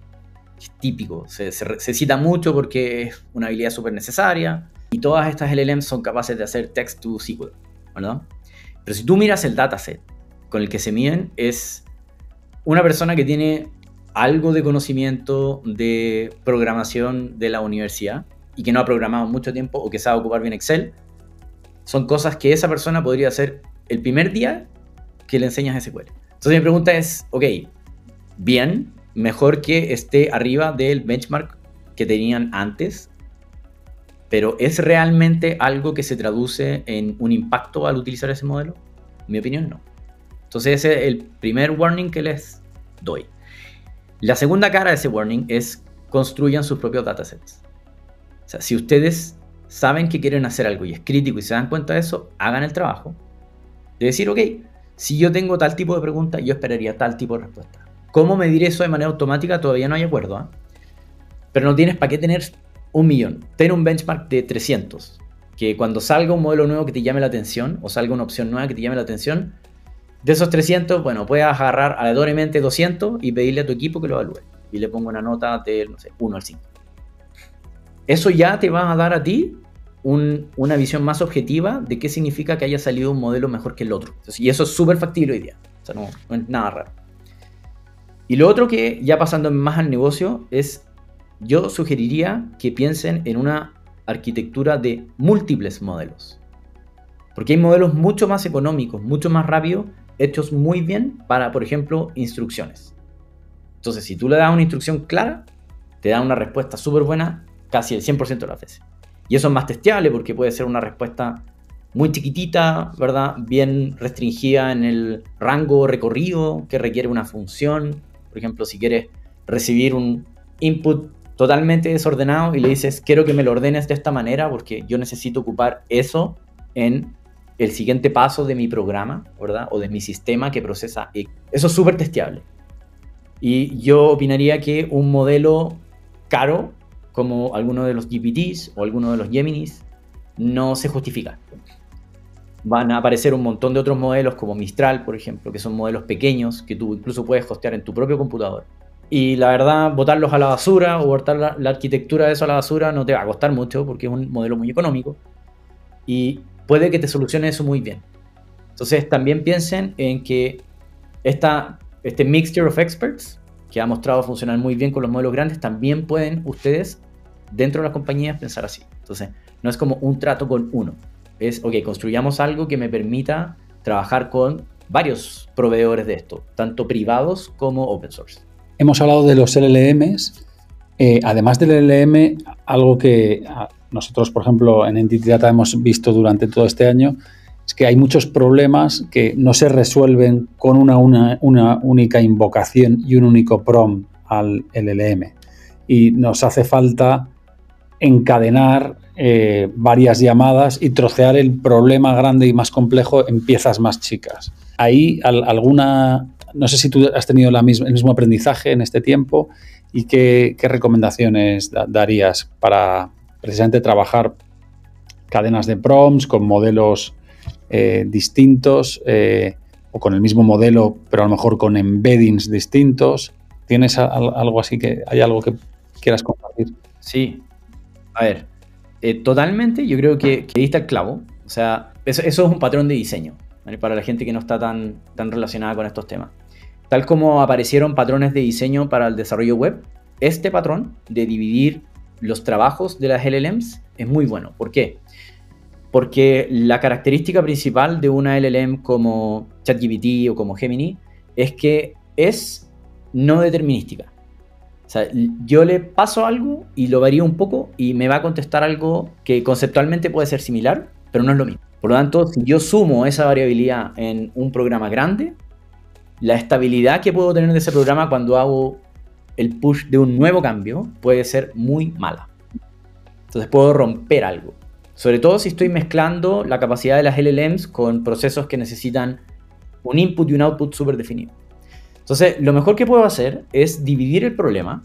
Típico, se, se cita mucho porque es una habilidad súper necesaria y todas estas LLMs son capaces de hacer text to SQL, ¿verdad? Pero si tú miras el dataset con el que se miden, es una persona que tiene algo de conocimiento de programación de la universidad y que no ha programado mucho tiempo o que sabe ocupar bien Excel, son cosas que esa persona podría hacer el primer día que le enseñas SQL. Entonces mi pregunta es, ok, bien, mejor que esté arriba del benchmark que tenían antes pero ¿es realmente algo que se traduce en un impacto al utilizar ese modelo? En mi opinión, no. Entonces ese es el primer warning que les doy. La segunda cara de ese warning es construyan sus propios datasets. O sea, si ustedes saben que quieren hacer algo y es crítico y se dan cuenta de eso, hagan el trabajo de decir, ok, si yo tengo tal tipo de pregunta, yo esperaría tal tipo de respuesta. ¿Cómo medir eso de manera automática? Todavía no hay acuerdo. ¿ah? Pero no tienes para qué tener un millón. Ten un benchmark de 300. Que cuando salga un modelo nuevo que te llame la atención, o salga una opción nueva que te llame la atención, de esos 300, bueno, puedes agarrar aleatoriamente 200 y pedirle a tu equipo que lo evalúe. y le pongo una nota de, no sé, 1 al 5. Eso ya te va a dar a ti una visión más objetiva de qué significa que haya salido un modelo mejor que el otro. y eso es súper factible hoy día. O sea, no, no es nada raro. Y lo otro que, ya pasando más al negocio, es yo sugeriría que piensen en una arquitectura de múltiples modelos. Porque hay modelos mucho más económicos, mucho más rápidos, hechos muy bien para, por ejemplo, instrucciones. Entonces, si tú le das una instrucción clara, te da una respuesta súper buena casi el 100% de las veces. Y eso es más testeable porque puede ser una respuesta muy chiquitita, ¿verdad? Bien restringida en el rango recorrido que requiere una función. Por ejemplo, si quieres recibir un input totalmente desordenado y le dices, quiero que me lo ordenes de esta manera porque yo necesito ocupar eso en el siguiente paso de mi programa, ¿verdad? O de mi sistema que procesa Eso es súper testeable. Y yo opinaría que un modelo caro, como alguno de los GPTs o alguno de los Geminis, no se justifica. Van a aparecer un montón de otros modelos como Mistral, por ejemplo, que son modelos pequeños que tú incluso puedes hostear en tu propio computador y la verdad, botarlos a la basura o botar la, arquitectura de eso a la basura no te va a costar mucho porque es un modelo muy económico. Y puede que te solucione eso muy bien. Entonces también piensen en que esta, este mixture of experts, que ha mostrado funcionar muy bien con los modelos grandes, también pueden ustedes dentro de las compañías pensar así. Entonces, no es como un trato con uno. Es, ok, construyamos algo que me permita trabajar con varios proveedores de esto, tanto privados como open source. Hemos hablado de los LLMs. Eh, además del LLM, algo que ah, nosotros, por ejemplo, en Entity Data hemos visto durante todo este año es que hay muchos problemas que no se resuelven con una, una, única invocación y un único prompt al LLM. Y nos hace falta encadenar eh, varias llamadas y trocear el problema grande y más complejo en piezas más chicas. ¿Hay alguna no sé si tú has tenido el mismo aprendizaje en este tiempo y qué, recomendaciones darías para precisamente trabajar cadenas de prompts con modelos eh, distintos eh, o con el mismo modelo, pero a lo mejor con embeddings distintos. ¿Tienes algo así que hay algo que quieras compartir? Sí. A ver, eh, totalmente yo creo que, que ahí está el clavo. O sea, eso, eso es un patrón de diseño para la gente que no está tan, tan relacionada con estos temas. Tal como aparecieron patrones de diseño para el desarrollo web, este patrón de dividir los trabajos de las LLMs es muy bueno. ¿Por qué? Porque la característica principal de una LLM como ChatGPT o como Gemini es que es no determinística. O sea, yo le paso algo y lo varío un poco y me va a contestar algo que conceptualmente puede ser similar, pero no es lo mismo. Por lo tanto, si yo sumo esa variabilidad en un programa grande, la estabilidad que puedo tener de ese programa cuando hago el push de un nuevo cambio puede ser muy mala. Entonces puedo romper algo. Sobre todo si estoy mezclando la capacidad de las LLMs con procesos que necesitan un input y un output súper definido. Entonces, lo mejor que puedo hacer es dividir el problema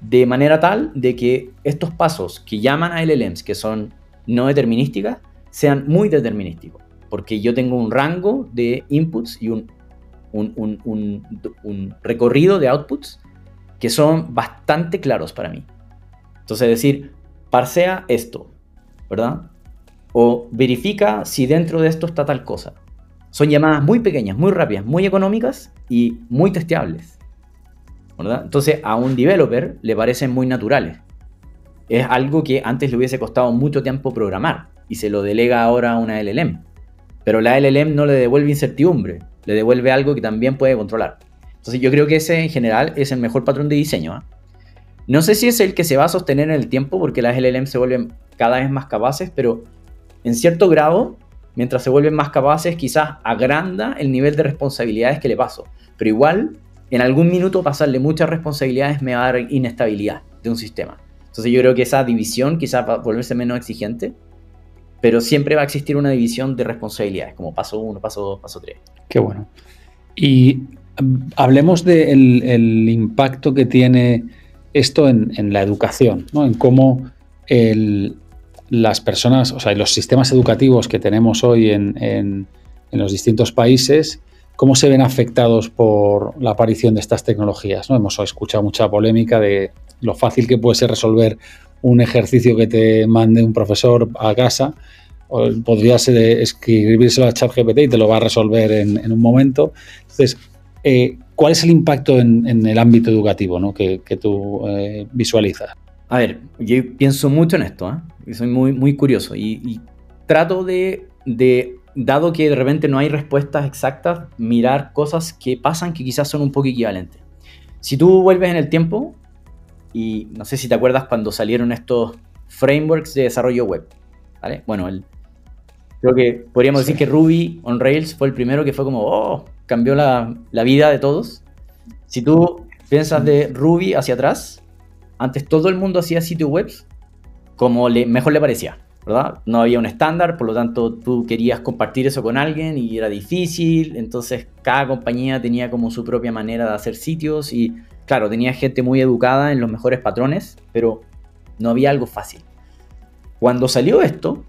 de manera tal de que estos pasos que llaman a LLMs, que son no determinísticas, sean muy determinísticos. Porque yo tengo un rango de inputs y un un, recorrido de outputs que son bastante claros para mí. Entonces, decir, parsea esto, ¿verdad? O verifica si dentro de esto está tal cosa. Son llamadas muy pequeñas, muy rápidas, muy económicas y muy testeables. ¿verdad? Entonces, a un developer le parecen muy naturales. Es algo que antes le hubiese costado mucho tiempo programar y se lo delega ahora a una LLM. Pero la LLM no le devuelve incertidumbre, le devuelve algo que también puede controlar. Entonces yo creo que ese en general es el mejor patrón de diseño. ¿ah? No sé si es el que se va a sostener en el tiempo porque las LLM se vuelven cada vez más capaces, pero en cierto grado, mientras se vuelven más capaces, quizás agranda el nivel de responsabilidades que le paso. Pero igual, en algún minuto pasarle muchas responsabilidades me va a dar inestabilidad de un sistema. Entonces yo creo que esa división quizás va a volverse menos exigente pero siempre va a existir una división de responsabilidades, como paso 1, paso 2, paso 3. Qué bueno. Y mm, hablemos del impacto que tiene esto en, la educación, ¿no? en cómo las personas, o sea, los sistemas educativos que tenemos hoy en, los distintos países ¿cómo se ven afectados por la aparición de estas tecnologías? ¿no? Hemos escuchado mucha polémica de lo fácil que puede ser resolver un ejercicio que te mande un profesor a casa. O podrías escribírselo a ChatGPT y te lo va a resolver en, un momento. Entonces, eh, ¿cuál es el impacto en, el ámbito educativo ¿no? que, tú eh, visualizas? A ver, yo pienso mucho en esto, ¿eh? soy muy, muy curioso y, trato de, de, dado que de repente no hay respuestas exactas, mirar cosas que pasan que quizás son un poco equivalentes. Si tú vuelves en el tiempo, y no sé si te acuerdas cuando salieron estos frameworks de desarrollo web, ¿vale? Bueno, el, creo que podríamos decir que Ruby on Rails fue el primero que fue como, oh, cambió la, la vida de todos. Si tú piensas de Ruby hacia atrás, antes todo el mundo hacía sitios web como le, mejor le parecía, ¿verdad? No había un estándar, por lo tanto tú querías compartir eso con alguien y era difícil, entonces cada compañía tenía como su propia manera de hacer sitios y claro, tenía gente muy educada en los mejores patrones, pero no había algo fácil. Cuando salió esto,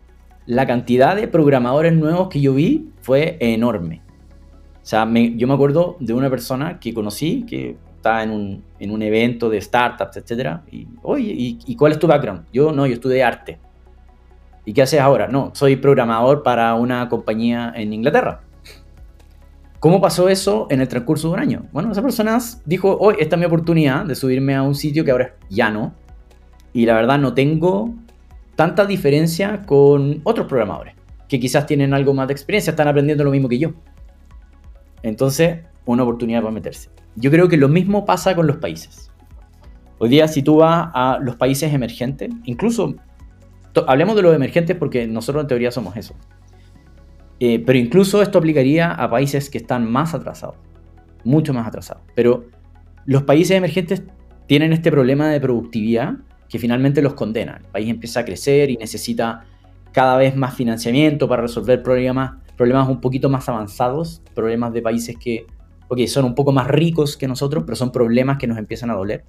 la cantidad de programadores nuevos que yo vi fue enorme. O sea, yo me acuerdo de una persona que conocí que estaba en un, en un evento de startups, etc. Y, oye, ¿y, cuál es tu background? Yo no, yo estudié arte. ¿Y qué haces ahora? No, soy programador para una compañía en Inglaterra. ¿Cómo pasó eso en el transcurso de un año? Bueno, esa persona dijo, hoy esta es mi oportunidad de subirme a un sitio que ahora es llano. Y la verdad no tengo tanta diferencia con otros programadores, que quizás tienen algo más de experiencia, están aprendiendo lo mismo que yo. Entonces, una oportunidad para meterse. Yo creo que lo mismo pasa con los países. Hoy día, si tú vas a los países emergentes, incluso hablemos de los emergentes porque nosotros en teoría somos eso. Eh, pero incluso esto aplicaría a países que están más atrasados, mucho más atrasados. Pero los países emergentes tienen este problema de productividad que finalmente los condena. El país empieza a crecer y necesita cada vez más financiamiento para resolver problemas, problemas un poquito más avanzados, problemas de países que ok, son un poco más ricos que nosotros, pero son problemas que nos empiezan a doler.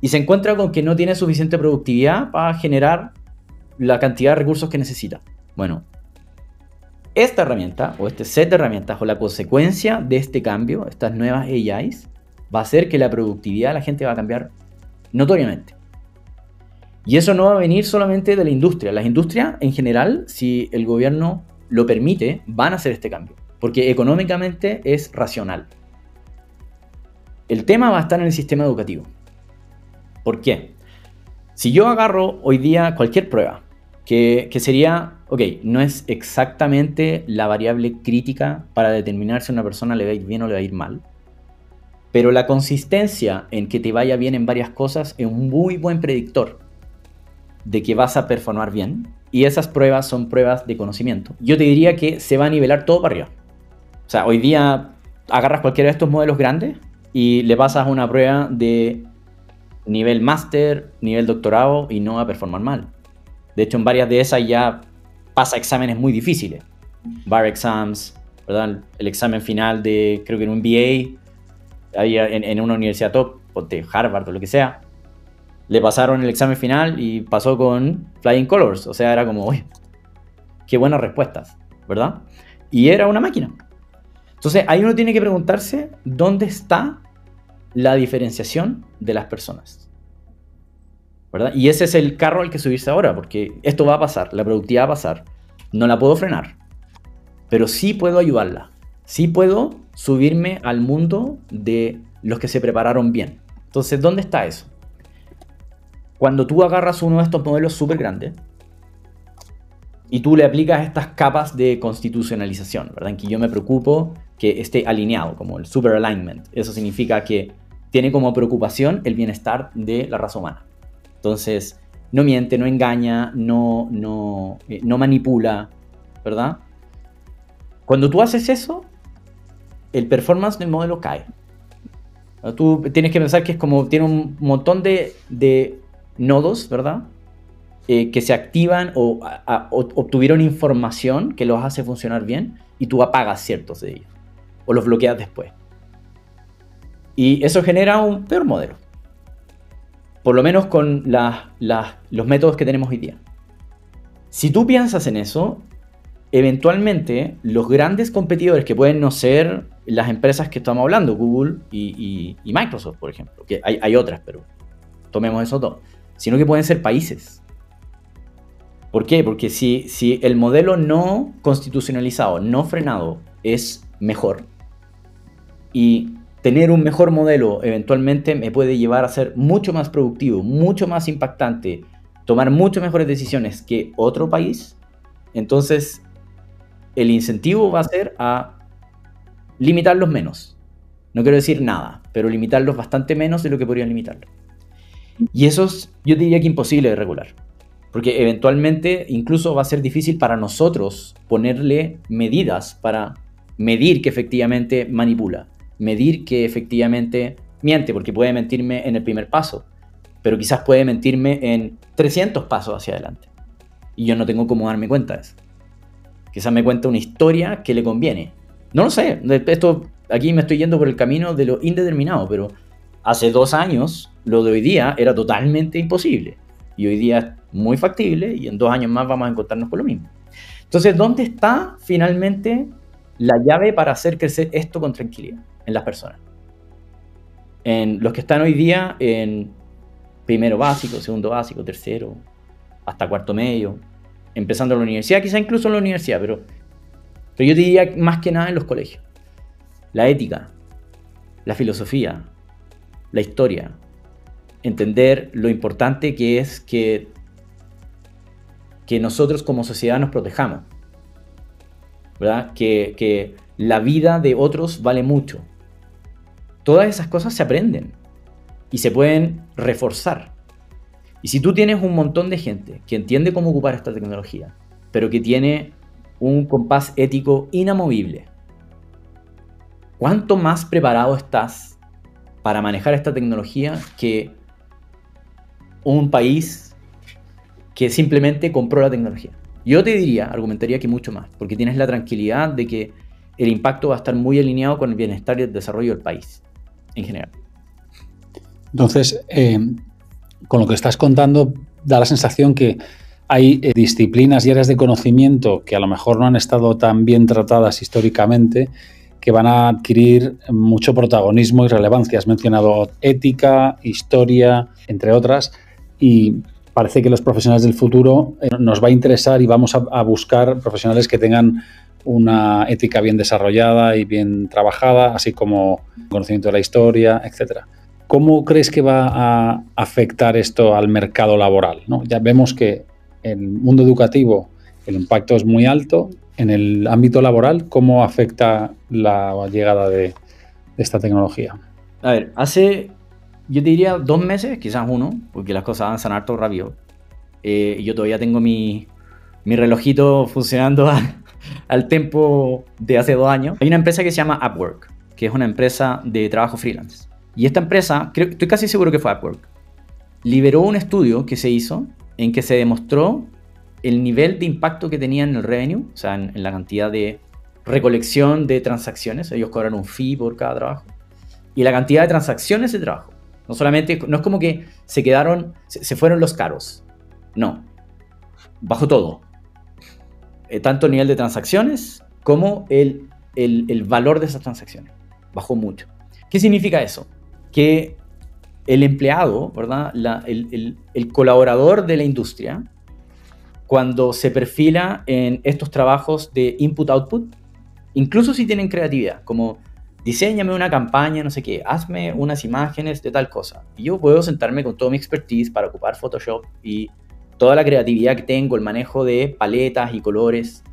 Y se encuentra con que no tiene suficiente productividad para generar la cantidad de recursos que necesita. Bueno, esta herramienta o este set de herramientas o la consecuencia de este cambio, estas nuevas AIs, va a hacer que la productividad de la gente va a cambiar notoriamente. Y eso no va a venir solamente de la industria. Las industrias en general, si el gobierno lo permite, van a hacer este cambio porque económicamente es racional. El tema va a estar en el sistema educativo. ¿Por qué? Si yo agarro hoy día cualquier prueba, que, sería, ok, no es exactamente la variable crítica para determinar si una persona le va a ir bien o le va a ir mal, pero la consistencia en que te vaya bien en varias cosas es un muy buen predictor de que vas a performar bien. Y esas pruebas son pruebas de conocimiento. Yo te diría que se va a nivelar todo para arriba. Sea, hoy día agarras cualquiera de estos modelos grandes y le pasas una prueba de nivel máster, nivel doctorado y no va a performar mal. De hecho, en varias de esas ya pasa exámenes muy difíciles. Bar exams, ¿verdad? El examen final de, creo que en un MBA, ahí en, una universidad top, o de Harvard o lo que sea, le pasaron el examen final y pasó con Flying Colors. O sea, era como, uy, qué buenas respuestas, ¿verdad? Y era una máquina. Entonces ahí uno tiene que preguntarse dónde está la diferenciación de las personas. ¿verdad? Y ese es el carro al que subirse ahora, porque esto va a pasar, la productividad va a pasar. No la puedo frenar, pero sí puedo ayudarla. Sí puedo subirme al mundo de los que se prepararon bien. Entonces, ¿dónde está eso? Cuando tú agarras uno de estos modelos súper grandes, y tú le aplicas estas capas de constitucionalización, ¿verdad? En que yo me preocupo que esté alineado, como el super alignment. Eso significa que tiene como preocupación el bienestar de la raza humana. Entonces, no miente, no engaña, no, no, eh, no manipula, ¿verdad? Cuando tú haces eso, el performance del modelo cae. Tú tienes que pensar que es como tiene un montón de, de nodos, ¿verdad? Eh, que se activan o, obtuvieron información que los hace funcionar bien y tú apagas ciertos de ellos o los bloqueas después. Y eso genera un peor modelo. Por lo menos con los métodos que tenemos hoy día. Si tú piensas en eso, eventualmente los grandes competidores que pueden no ser las empresas que estamos hablando, Google y, Microsoft, por ejemplo, que hay, hay, otras, pero tomemos eso todo, sino que pueden ser países. ¿Por qué? Porque si, si el modelo no constitucionalizado, no frenado, es mejor, y tener un mejor modelo eventualmente me puede llevar a ser mucho más productivo, mucho más impactante, tomar mucho mejores decisiones que otro país, entonces el incentivo va a ser a limitarlos menos. No quiero decir nada, pero limitarlos bastante menos de lo que podrían limitarlos. Y eso es, yo diría que imposible de regular. Porque eventualmente incluso va a ser difícil para nosotros ponerle medidas para medir que efectivamente manipula, medir que efectivamente miente, porque puede mentirme en el primer paso, pero quizás puede mentirme en 300 pasos hacia adelante. Y yo no tengo cómo darme cuenta de eso. Quizás me cuenta una historia que le conviene. No lo sé. Esto, aquí me estoy yendo por el camino de lo indeterminado, pero hace dos años lo de hoy día era totalmente imposible. Y hoy día es muy factible y en dos años más vamos a encontrarnos con lo mismo. Entonces, ¿dónde está finalmente la llave para hacer crecer esto con tranquilidad en las personas? En los que están hoy día en primero básico, segundo básico, tercero, hasta cuarto medio, empezando en la universidad, quizá incluso en la universidad, pero, pero yo diría más que nada en los colegios. La ética, la filosofía, la historia, entender lo importante que es que, que nosotros como sociedad nos protejamos, ¿verdad? Que, que la vida de otros vale mucho. Todas esas cosas se aprenden y se pueden reforzar. Y si tú tienes un montón de gente que entiende cómo ocupar esta tecnología, pero que tiene un compás ético inamovible, ¿cuánto más preparado estás para manejar esta tecnología que un país que simplemente compró la tecnología? Yo te diría, argumentaría que mucho más, porque tienes la tranquilidad de que el impacto va a estar muy alineado con el bienestar y el desarrollo del país en general. Entonces, eh, con lo que estás contando, da la sensación que hay eh, disciplinas y áreas de conocimiento que a lo mejor no han estado tan bien tratadas históricamente, que van a adquirir mucho protagonismo y relevancia. Has mencionado ética, historia, entre otras, y parece que los profesionales del futuro eh, nos va a interesar y vamos a, buscar profesionales que tengan una ética bien desarrollada y bien trabajada, así como conocimiento de la historia, etcétera. ¿Cómo crees que va a afectar esto al mercado laboral? Ya vemos que en el mundo educativo el impacto es muy alto. En el ámbito laboral, ¿cómo afecta la llegada de, esta tecnología? A ver, hace, yo diría dos meses, quizás uno, porque las cosas avanzan harto rápido. Eh, yo todavía tengo mi, mi relojito funcionando al tiempo de hace dos años. Hay una empresa que se llama Upwork, que es una empresa de trabajo freelance. Y esta empresa, creo, estoy casi seguro que fue Upwork, liberó un estudio que se hizo en que se demostró el nivel de impacto que tenía en el revenue, o sea, en, la cantidad de recolección de transacciones. Ellos cobran un fee por cada trabajo. Y la cantidad de transacciones de trabajo. No solamente, no es como que se quedaron, se, fueron los caros. No. Bajo todo. Eh, tanto el nivel de transacciones como el, el valor de esas transacciones. Bajó mucho. ¿Qué significa eso? que el empleado, ¿verdad? el, colaborador de la industria, cuando se perfila en estos trabajos de input-output, incluso si tienen creatividad, como diseñame una campaña, no sé qué, hazme unas imágenes de tal cosa. Y yo puedo sentarme con toda mi expertise para ocupar Photoshop y toda la creatividad que tengo, el manejo de paletas y colores,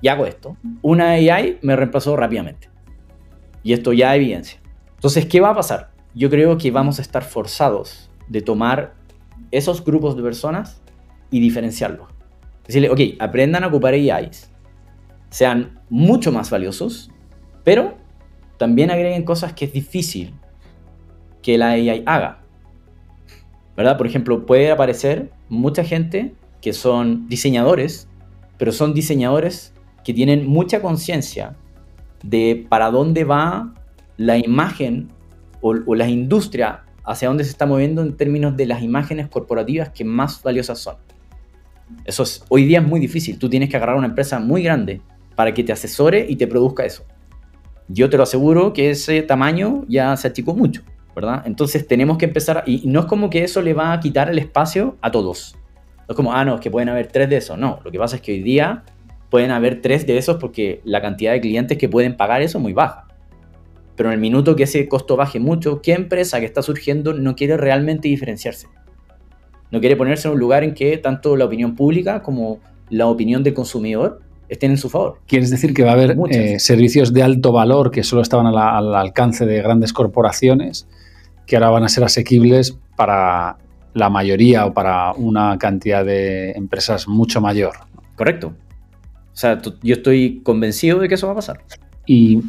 y hago esto. Una AI me reemplazó rápidamente. Y esto ya evidencia. Entonces, ¿qué va a pasar? yo creo que vamos a estar forzados de tomar esos grupos de personas y diferenciarlos. Decirle, ok, aprendan a ocupar AIs, sean mucho más valiosos, pero también agreguen cosas que es difícil que la AI haga. ¿Verdad? Por ejemplo, puede aparecer mucha gente que son diseñadores, pero son diseñadores que tienen mucha conciencia de para dónde va la imagen o, la industria hacia dónde se está moviendo en términos de las imágenes corporativas que más valiosas son. Eso es, hoy día es muy difícil. Tú tienes que agarrar una empresa muy grande para que te asesore y te produzca eso. Yo te lo aseguro que ese tamaño ya se achicó mucho, ¿verdad? Entonces tenemos que empezar, y no es como que eso le va a quitar el espacio a todos. No es como, ah, no, es que pueden haber tres de esos. No, lo que pasa es que hoy día pueden haber tres de esos porque la cantidad de clientes que pueden pagar eso es muy baja. Pero en el minuto que ese costo baje mucho, ¿qué empresa que está surgiendo no quiere realmente diferenciarse? No quiere ponerse en un lugar en que tanto la opinión pública como la opinión del consumidor estén en su favor. ¿Quieres decir que va a haber eh, servicios de alto valor que solo estaban al alcance de grandes corporaciones que ahora van a ser asequibles para la mayoría o para una cantidad de empresas mucho mayor? Correcto. O sea, yo estoy convencido de que eso va a pasar. Y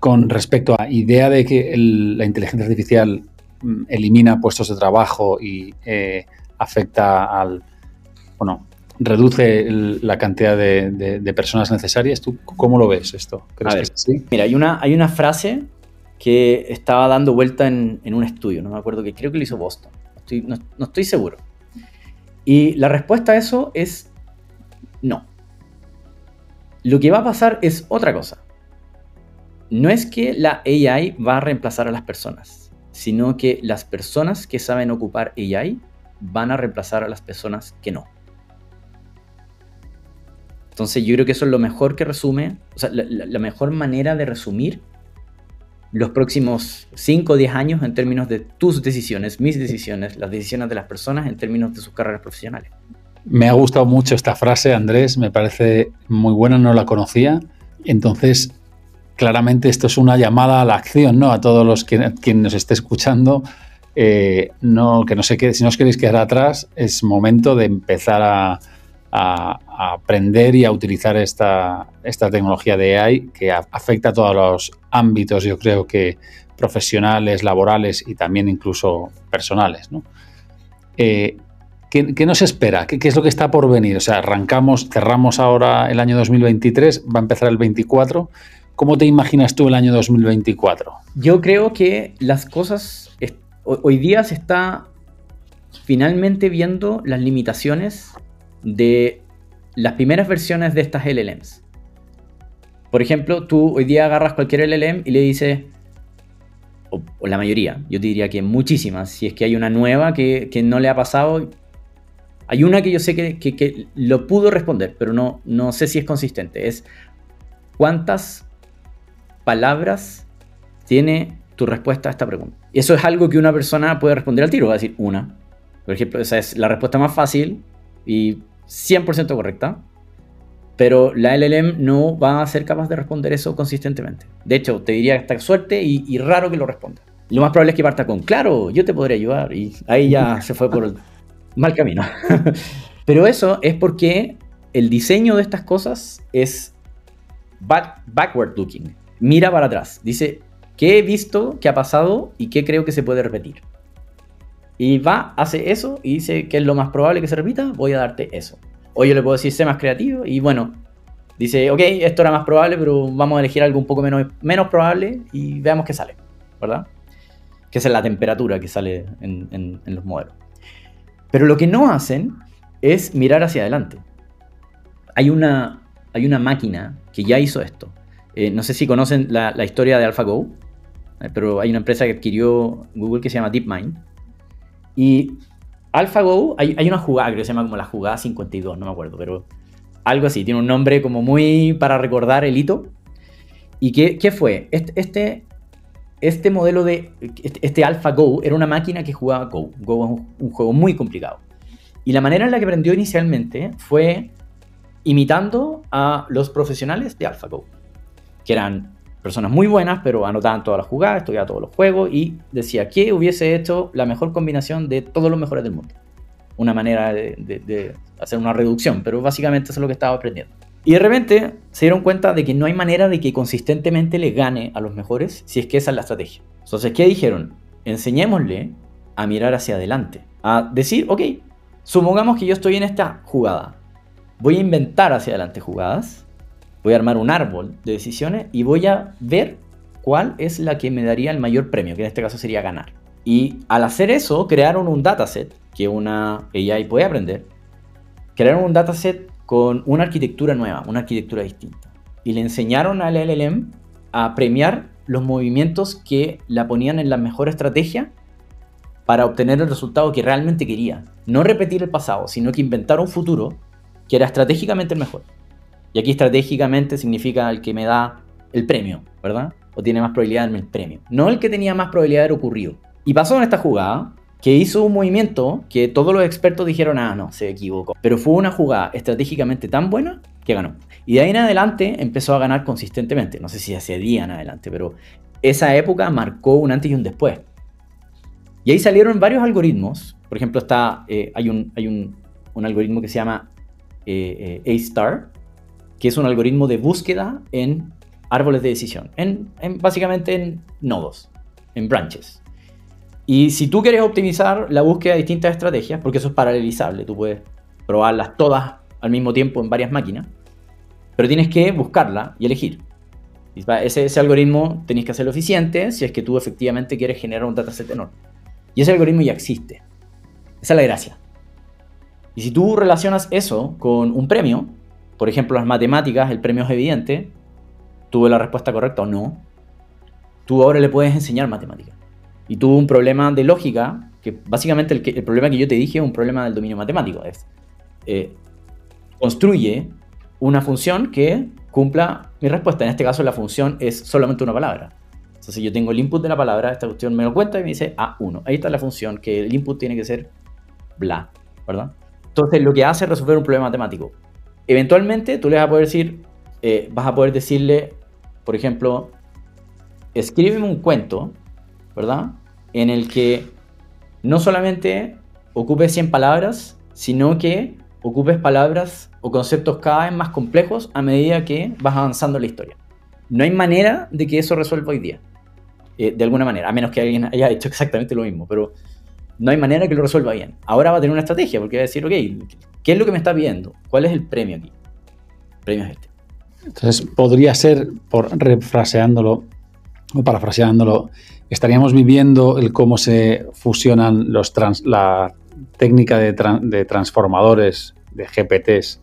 con respecto a idea de que la inteligencia artificial mm, elimina puestos de trabajo y eh, afecta al, bueno, reduce la cantidad de, personas necesarias, ¿tú cómo lo ves esto? ¿Crees que Mira, hay una, hay una frase que estaba dando vuelta en, un estudio, no me acuerdo que creo que lo hizo Boston, no, estoy seguro. Y la respuesta a eso es no. Lo que va a pasar es otra cosa no es que la AI va a reemplazar a las personas, sino que las personas que saben ocupar AI van a reemplazar a las personas que no. Entonces yo creo que eso es lo mejor que resume, o sea, la, mejor manera de resumir los próximos 5 o 10 años en términos de tus decisiones, mis decisiones, las decisiones de las personas en términos de sus carreras profesionales. Me ha gustado mucho esta frase, Andrés, me parece muy buena, no la conocía. Entonces, claramente esto es una llamada a la acción, ¿no? A todos los que nos esté escuchando, eh, no, que no se quede, si no os queréis quedar atrás, es momento de empezar a, aprender y a utilizar esta, esta, tecnología de AI que afecta a todos los ámbitos, yo creo que profesionales, laborales y también incluso personales, ¿no? Eh, ¿qué, nos espera? ¿Qué, ¿Qué, es lo que está por venir? O sea, arrancamos, cerramos ahora el año 2023, va a empezar el 24 ¿Cómo te imaginas tú el año 2024? Yo creo que las cosas, hoy día se está finalmente viendo las limitaciones de las primeras versiones de estas LLMs. Por ejemplo, tú hoy día agarras cualquier LLM y le dices, o, la mayoría, yo diría que muchísimas, si es que hay una nueva que, no le ha pasado, hay una que yo sé que, que, lo pudo responder, pero no, no sé si es consistente. Es cuántas palabras tiene tu respuesta a esta pregunta? Eso es algo que una persona puede responder al tiro, va a decir una. Por ejemplo, esa es la respuesta más fácil y 100% correcta. Pero la LLM no va a ser capaz de responder eso consistentemente. De hecho, te diría que está suerte y, raro que lo responda. Lo más probable es que parta con, claro, yo te podría ayudar. Y ahí ya se fue por el mal camino. Pero eso es porque el diseño de estas cosas es backward looking mira para atrás. Dice, ¿qué he visto, qué ha pasado y qué creo que se puede repetir? Y va, hace eso y dice, ¿qué es lo más probable que se repita? Voy a darte eso. O yo le puedo decir, sé más creativo y bueno, dice, ok, esto era más probable, pero vamos a elegir algo un poco menos, menos probable y veamos qué sale, ¿verdad? Que es la temperatura que sale en, en los modelos. Pero lo que no hacen es mirar hacia adelante. Hay una, hay una máquina que ya hizo esto. Eh, no sé si conocen la, historia de AlphaGo, eh, pero hay una empresa que adquirió Google que se llama DeepMind. Y AlphaGo, hay, hay una jugada que se llama como la jugada 52, no me acuerdo, pero algo así, tiene un nombre como muy para recordar el hito. ¿Y qué, qué fue? Este, este, este modelo de, este, este AlphaGo era una máquina que jugaba Go. Go es un, juego muy complicado. Y la manera en la que aprendió inicialmente fue imitando a los profesionales de AlphaGo que eran personas muy buenas, pero anotaban todas las jugadas, estudiaban todos los juegos y decía que hubiese hecho la mejor combinación de todos los mejores del mundo. Una manera de, hacer una reducción, pero básicamente eso es lo que estaba aprendiendo. Y de repente se dieron cuenta de que no hay manera de que consistentemente le gane a los mejores si es que esa es la estrategia. Entonces, ¿qué dijeron? Enseñémosle a mirar hacia adelante, a decir, ok, supongamos que yo estoy en esta jugada, voy a inventar hacia adelante jugadas voy a armar un árbol de decisiones y voy a ver cuál es la que me daría el mayor premio, que en este caso sería ganar. Y al hacer eso, crearon un dataset que una AI puede aprender, crearon un dataset con una arquitectura nueva, una arquitectura distinta. Y le enseñaron al LLM a premiar los movimientos que la ponían en la mejor estrategia para obtener el resultado que realmente quería. No repetir el pasado, sino que inventar un futuro que era estratégicamente el mejor. Y aquí estratégicamente significa el que me da el premio, ¿verdad? O tiene más probabilidad de darme el premio. No el que tenía más probabilidad de haber ocurrido. Y pasó en esta jugada que hizo un movimiento que todos los expertos dijeron, ah, no, se equivocó. Pero fue una jugada estratégicamente tan buena que ganó. Y de ahí en adelante empezó a ganar consistentemente. No sé si hace día en adelante, pero esa época marcó un antes y un después. Y ahí salieron varios algoritmos. Por ejemplo, está, eh, hay, un, hay un, algoritmo que se llama eh, eh, A-Star, que es un algoritmo de búsqueda en árboles de decisión, en, básicamente en nodos, en branches. Y si tú quieres optimizar la búsqueda de distintas estrategias, porque eso es paralelizable, tú puedes probarlas todas al mismo tiempo en varias máquinas, pero tienes que buscarla y elegir. Ese, ese algoritmo tenéis que hacerlo eficiente si es que tú efectivamente quieres generar un dataset enorme. Y ese algoritmo ya existe. Esa es la gracia. Y si tú relacionas eso con un premio, por ejemplo, las matemáticas, el premio es evidente, tuve la respuesta correcta o no, tú ahora le puedes enseñar matemáticas. Y tuvo un problema de lógica, que básicamente el, problema que yo te dije es un problema del dominio matemático. Es, eh, construye una función que cumpla mi respuesta. En este caso la función es solamente una palabra. Entonces yo tengo el input de la palabra, esta cuestión me lo cuenta y me dice A1. Ahí está la función, que el input tiene que ser bla, ¿verdad? Entonces lo que hace es resolver un problema matemático. Eventualmente tú le vas a poder decir, eh, vas a poder decirle, por ejemplo, escríbeme un cuento, ¿verdad? En el que no solamente ocupes 100 palabras, sino que ocupes palabras o conceptos cada vez más complejos a medida que vas avanzando en la historia. No hay manera de que eso resuelva hoy día. Eh, de alguna manera, a menos que alguien haya hecho exactamente lo mismo, pero no hay manera que lo resuelva bien. Ahora va a tener una estrategia, porque va a decir, ok, ¿qué es lo que me está pidiendo? ¿Cuál es el premio aquí? El premio es este. Entonces, podría ser, por refraseándolo, o parafraseándolo, estaríamos viviendo el cómo se fusionan los la técnica de, transformadores, de GPTs,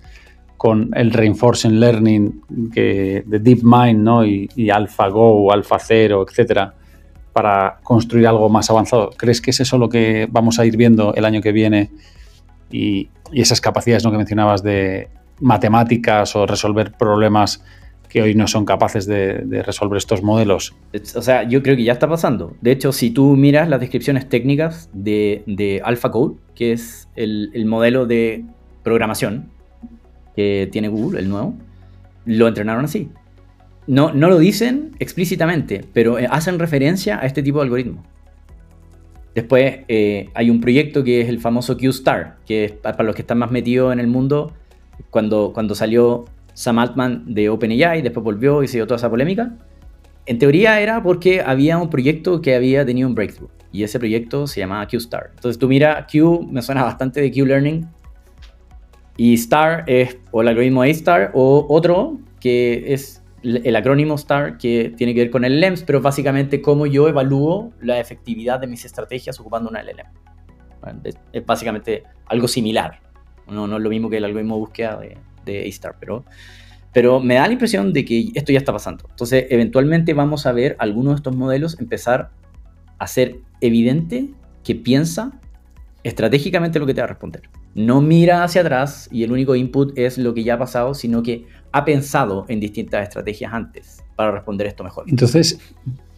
con el reinforcement learning de DeepMind ¿no? y, y AlphaGo, AlphaZero, etcétera, para construir algo más avanzado. ¿Crees que es eso lo que vamos a ir viendo el año que viene y, esas capacidades ¿no? que mencionabas de matemáticas o resolver problemas que hoy no son capaces de, resolver estos modelos? O sea, yo creo que ya está pasando. De hecho, si tú miras las descripciones técnicas de, de AlphaCode, que es el, el modelo de programación que tiene Google, el nuevo, lo entrenaron así. No, no lo dicen explícitamente, pero eh, hacen referencia a este tipo de algoritmo. Después eh, hay un proyecto que es el famoso Q-Star, que es para los que están más metidos en el mundo, cuando, cuando salió Sam Altman de OpenAI, después volvió y se dio toda esa polémica. En teoría era porque había un proyecto que había tenido un breakthrough, y ese proyecto se llamaba Q-Star. Entonces tú mira, Q me suena bastante de Q-Learning, y STAR es o el algoritmo A-Star o otro que es el acrónimo STAR que tiene que ver con el LEMS, pero básicamente cómo yo evalúo la efectividad de mis estrategias ocupando una LLM. es, básicamente algo similar. No, no, es lo mismo que el algoritmo búsqueda de, de A-Star, pero, pero me da la impresión de que esto ya está pasando. Entonces, eventualmente vamos a ver algunos de estos modelos empezar a ser evidente que piensa estratégicamente lo que te va a responder. No mira hacia atrás y el único input es lo que ya ha pasado, sino que ha pensado en distintas estrategias antes para responder esto mejor. Entonces,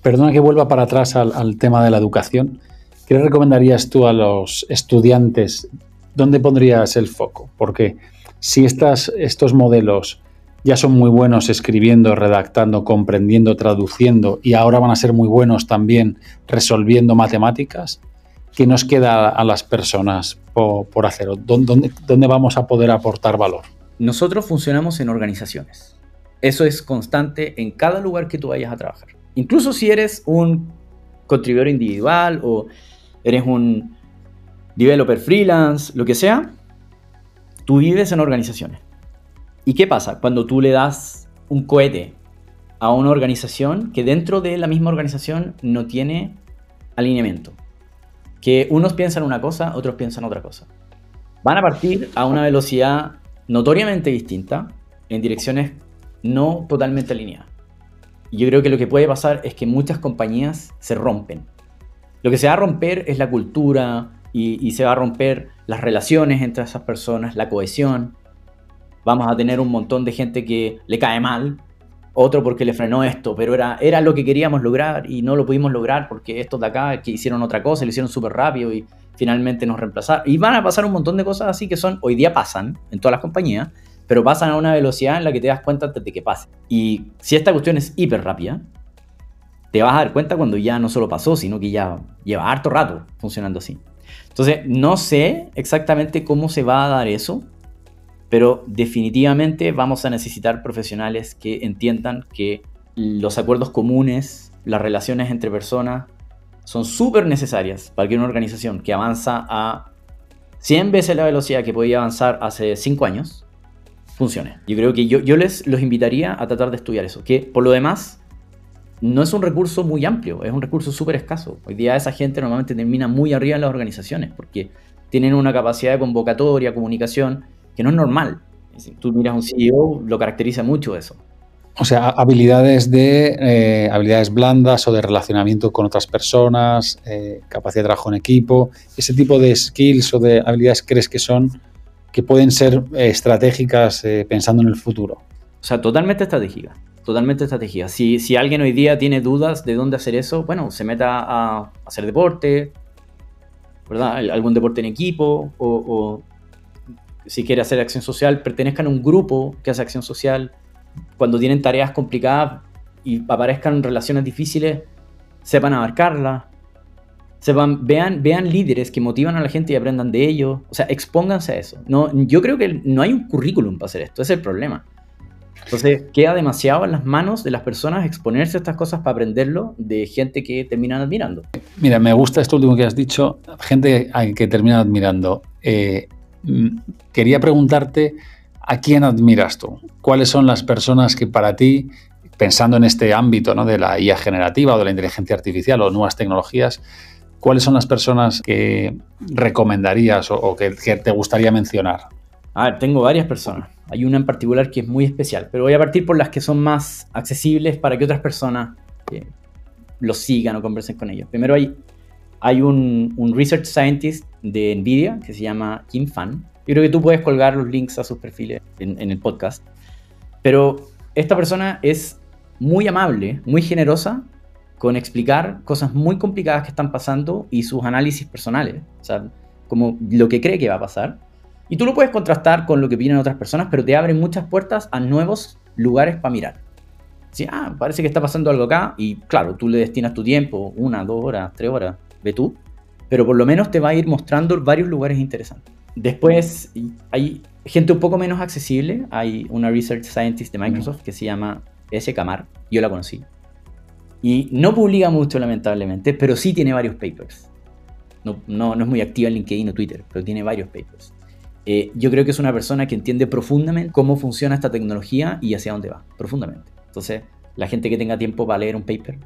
perdona que vuelva para atrás al, tema de la educación. ¿Qué le recomendarías tú a los estudiantes? ¿Dónde pondrías el foco? Porque si estas, estos modelos ya son muy buenos escribiendo, redactando, comprendiendo, traduciendo y ahora van a ser muy buenos también resolviendo matemáticas, ¿qué nos queda a las personas por, hacer? ¿Dónde, ¿Dónde vamos a poder aportar valor? Nosotros funcionamos en organizaciones. Eso es constante en cada lugar que tú vayas a trabajar. Incluso si eres un contribuidor individual o eres un developer freelance, lo que sea, tú vives en organizaciones. ¿Y qué pasa cuando tú le das un cohete a una organización que dentro de la misma organización no tiene alineamiento? que unos piensan una cosa, otros piensan otra cosa. van a partir a una velocidad notoriamente distinta en direcciones no totalmente alineadas. Y yo creo que lo que puede pasar es que muchas compañías se rompen. Lo que se va a romper es la cultura y, se va a romper las relaciones entre esas personas, la cohesión. Vamos a tener un montón de gente que le cae mal, otro porque le frenó esto, pero era, era lo que queríamos lograr y no lo pudimos lograr porque estos de acá hicieron otra cosa, lo hicieron súper rápido y finalmente nos reemplazaron. Y van a pasar un montón de cosas así que son, hoy día pasan en todas las compañías, pero pasan a una velocidad en la que te das cuenta antes de que pase. Y si esta cuestión es hiper rápida, te vas a dar cuenta cuando ya no solo pasó, sino que ya lleva harto rato funcionando así. Entonces, no sé exactamente cómo se va a dar eso, pero definitivamente vamos a necesitar profesionales que entiendan que los acuerdos comunes, las relaciones entre personas, son súper necesarias para que una organización que avanza a 100 veces la velocidad que podía avanzar hace 5 años, funcione. Yo creo que yo, les los invitaría a tratar de estudiar eso, que por lo demás no es un recurso muy amplio, es un recurso súper escaso. Hoy día esa gente normalmente termina muy arriba en las organizaciones porque tienen una capacidad de convocatoria, comunicación, que no es normal. Si tú miras a un CEO, lo caracteriza mucho eso. O sea, habilidades de eh, habilidades blandas o de relacionamiento con otras personas, eh, capacidad de trabajo en equipo, ese tipo de skills o de habilidades crees que son que pueden ser eh, estratégicas pensando en el futuro. O sea, totalmente estratégica. Totalmente estratégica. Si, si alguien hoy día tiene dudas de dónde hacer eso, bueno, se meta a hacer deporte, ¿verdad? Algún deporte en equipo, o, o si quiere hacer acción social, pertenezcan a un grupo que hace acción social. Cuando tienen tareas complicadas y aparezcan relaciones difíciles, sepan abarcarlas vean, vean líderes que motivan a la gente y aprendan de ellos. O sea, expónganse a eso. No, yo creo que no hay un currículum para hacer esto, ese es el problema. Entonces, queda demasiado en las manos de las personas exponerse a estas cosas para aprenderlo de gente que terminan admirando. Mira, me gusta esto último que has dicho, gente que terminan admirando. Eh, quería preguntarte a quién admiras tú. ¿Cuáles son las personas que para ti, pensando en este ámbito ¿no? de la IA generativa o de la inteligencia artificial o nuevas tecnologías, ¿cuáles son las personas que recomendarías o, que, te gustaría mencionar? A ver, tengo varias personas. Hay una en particular que es muy especial, pero voy a partir por las que son más accesibles para que otras personas eh, los sigan o conversen con ellos. Primero hay, hay un, research scientist de NVIDIA que se llama Kim Fan. Yo creo que tú puedes colgar los links a sus perfiles en, el podcast. Pero esta persona es muy amable, muy generosa con explicar cosas muy complicadas que están pasando y sus análisis personales, o sea, como lo que cree que va a pasar. Y tú lo puedes contrastar con lo que vienen otras personas, pero te abren muchas puertas a nuevos lugares para mirar. Sí, ah, parece que está pasando algo acá y claro, tú le destinas tu tiempo, una, dos horas, tres horas, ve tú, pero por lo menos te va a ir mostrando varios lugares interesantes. Después hay gente un poco menos accesible, hay una research scientist de Microsoft que se llama S. Kamar, yo la conocí, y no publica mucho, lamentablemente, pero sí tiene varios papers. No, no, no es muy activa en LinkedIn o Twitter, pero tiene varios papers. Eh, yo creo que es una persona que entiende profundamente cómo funciona esta tecnología y hacia dónde va, profundamente. Entonces, la gente que tenga tiempo para leer un paper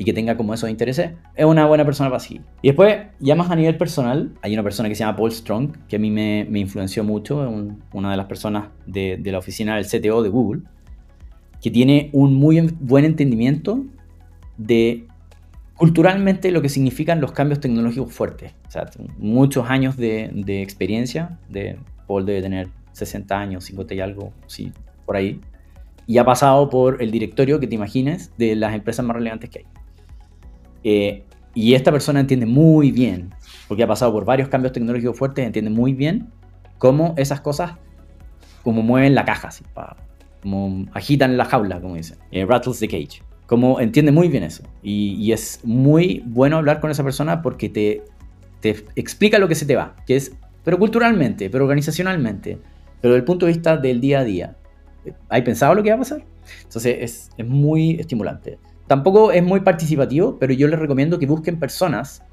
y que tenga como esos intereses, es una buena persona para seguir. Y después, ya más a nivel personal, hay una persona que se llama Paul Strong, que a mí me, me influenció mucho, una de las personas de, de la oficina del CTO de Google, que tiene un muy buen entendimiento de culturalmente lo que significan los cambios tecnológicos fuertes. O sea, muchos años de, experiencia, de Paul debe tener 60 años, 50 y algo, sí, por ahí, y ha pasado por el directorio, que te imagines, de las empresas más relevantes que hay. Eh, y esta persona entiende muy bien, porque ha pasado por varios cambios tecnológicos fuertes, entiende muy bien cómo esas cosas, como mueven la caja, así, como agitan la jaula, como dicen, eh, rattles the cage como entiende muy bien eso. Y, es muy bueno hablar con esa persona porque te, explica lo que se te va, que es, pero culturalmente, pero organizacionalmente, pero desde el punto de vista del día a día. ¿Hay pensado lo que va a pasar? Entonces es, es muy estimulante. Tampoco es muy participativo, pero yo les recomiendo que busquen personas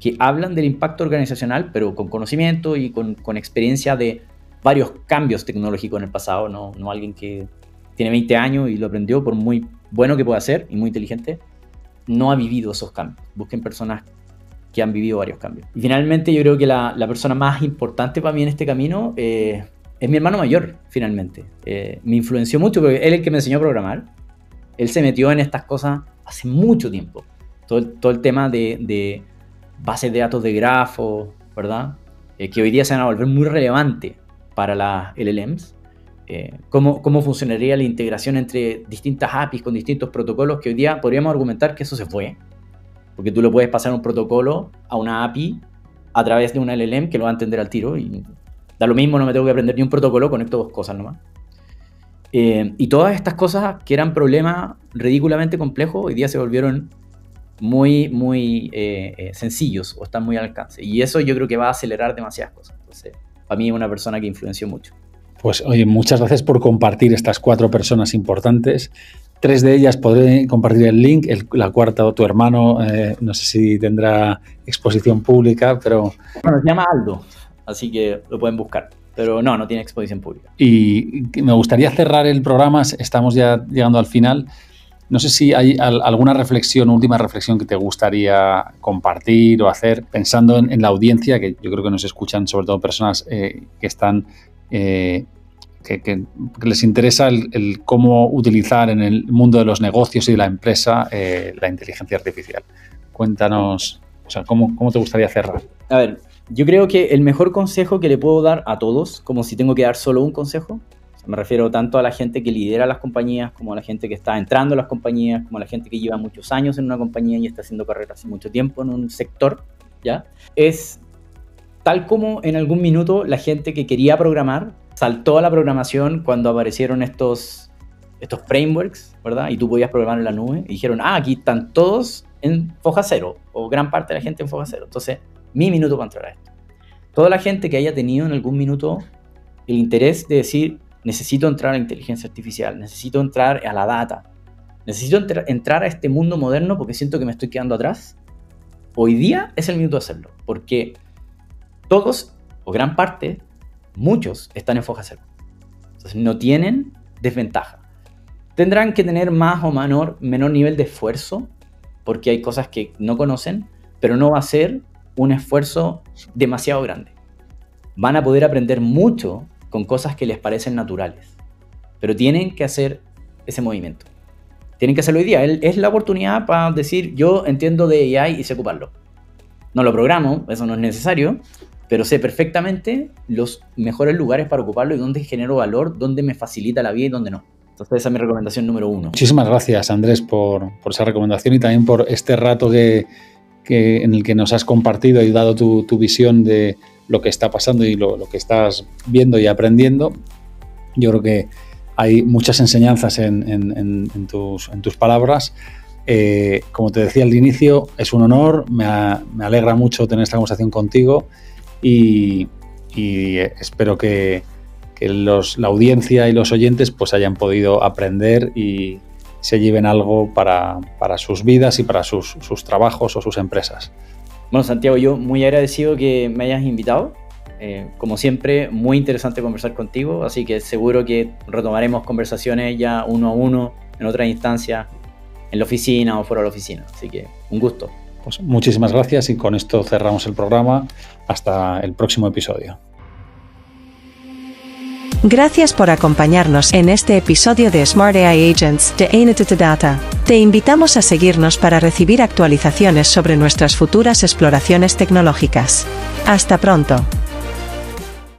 que hablan del impacto organizacional, pero con conocimiento y con, experiencia de varios cambios tecnológicos en el pasado, no, no alguien que tiene 20 años y lo aprendió por muy bueno que pueda ser y muy inteligente, no ha vivido esos cambios. Busquen personas que han vivido varios cambios. Y finalmente yo creo que la, persona más importante para mí en este camino eh, es mi hermano mayor, finalmente. Eh, me influenció mucho porque él es el que me enseñó a programar. Él se metió en estas cosas hace mucho tiempo. Todo el, tema de, de bases de datos de grafo, ¿verdad? Eh, que hoy día se van a volver muy relevantes para las LLMs. Eh, cómo, cómo, funcionaría la integración entre distintas APIs con distintos protocolos, que hoy día podríamos argumentar que eso se fue. Porque tú le puedes pasar un protocolo a una API a través de una LLM que lo va a entender al tiro y Da lo mismo, no me tengo que aprender ni un protocolo, conecto dos cosas nomás. Eh, y todas estas cosas que eran problemas ridículamente complejos, hoy día se volvieron muy, muy eh, eh, sencillos o están muy al alcance. Y eso yo creo que va a acelerar demasiadas cosas. Entonces, para mí es una persona que influenció mucho. Pues oye, muchas gracias por compartir estas cuatro personas importantes. Tres de ellas podré compartir el link, la cuarta tu hermano, no sé si tendrá exposición pública, pero... Bueno, se llama Aldo así que lo pueden buscar. Pero no, no tiene exposición pública. Y me gustaría cerrar el programa, estamos ya llegando al final. No sé si hay alguna reflexión, última reflexión que te gustaría compartir o hacer, pensando en, la audiencia, que yo creo que nos escuchan sobre todo personas eh, que están, eh, que, les interesa el, cómo utilizar en el mundo de los negocios y de la empresa eh, la inteligencia artificial. Cuéntanos, o sea, ¿cómo, ¿cómo te gustaría cerrar? A ver, yo creo que el mejor consejo que le puedo dar a todos, como si tengo que dar solo un consejo, me refiero tanto a la gente que lidera las compañías, como a la gente que está entrando a las compañías, como a la gente que lleva muchos años en una compañía y está haciendo carrera hace mucho tiempo en un sector, ¿ya? Es tal como en algún minuto la gente que quería programar saltó a la programación cuando aparecieron estos, estos frameworks, ¿verdad? Y tú podías programar en la nube y dijeron, ah, aquí están todos en foja cero, o gran parte de la gente en foja cero. Entonces, mi minuto para entrar a esto. Toda la gente que haya tenido en algún minuto el interés de decir, necesito entrar a la inteligencia artificial, necesito entrar a la data, necesito entrar a este mundo moderno porque siento que me estoy quedando atrás, hoy día es el minuto de hacerlo, porque todos, o gran parte, muchos están en foja cero. Entonces no tienen desventaja. Tendrán que tener más o menor, menor nivel de esfuerzo, porque hay cosas que no conocen, pero no va a ser un esfuerzo demasiado grande. Van a poder aprender mucho con cosas que les parecen naturales, pero tienen que hacer ese movimiento. Tienen que hacerlo hoy día. Es la oportunidad para decir, yo entiendo de AI y sé ocuparlo. No lo programo, eso no es necesario, pero sé perfectamente los mejores lugares para ocuparlo y dónde genero valor, dónde me facilita la vida y dónde no. Entonces esa es mi recomendación número uno. Muchísimas gracias Andrés por, por esa recomendación y también por este rato que, en el que nos has compartido y dado tu, visión de lo que está pasando y lo, que estás viendo y aprendiendo. Yo creo que hay muchas enseñanzas en, tus, palabras. Eh, como te decía al inicio, es un honor, me, alegra mucho tener esta conversación contigo y, espero que, la audiencia y los oyentes pues hayan podido aprender y, se lleven algo para, sus vidas y para sus, trabajos o sus empresas. Bueno, Santiago, yo muy agradecido que me hayas invitado. Eh, como siempre, muy interesante conversar contigo, así que seguro que retomaremos conversaciones ya uno a uno en otra instancia, en la oficina o fuera de la oficina. Así que un gusto. Pues muchísimas gracias y con esto cerramos el programa. Hasta el próximo episodio. Gracias por acompañarnos en este episodio de Smart AI Agents de Ainted Data. Te invitamos a seguirnos para recibir actualizaciones sobre nuestras futuras exploraciones tecnológicas. Hasta pronto.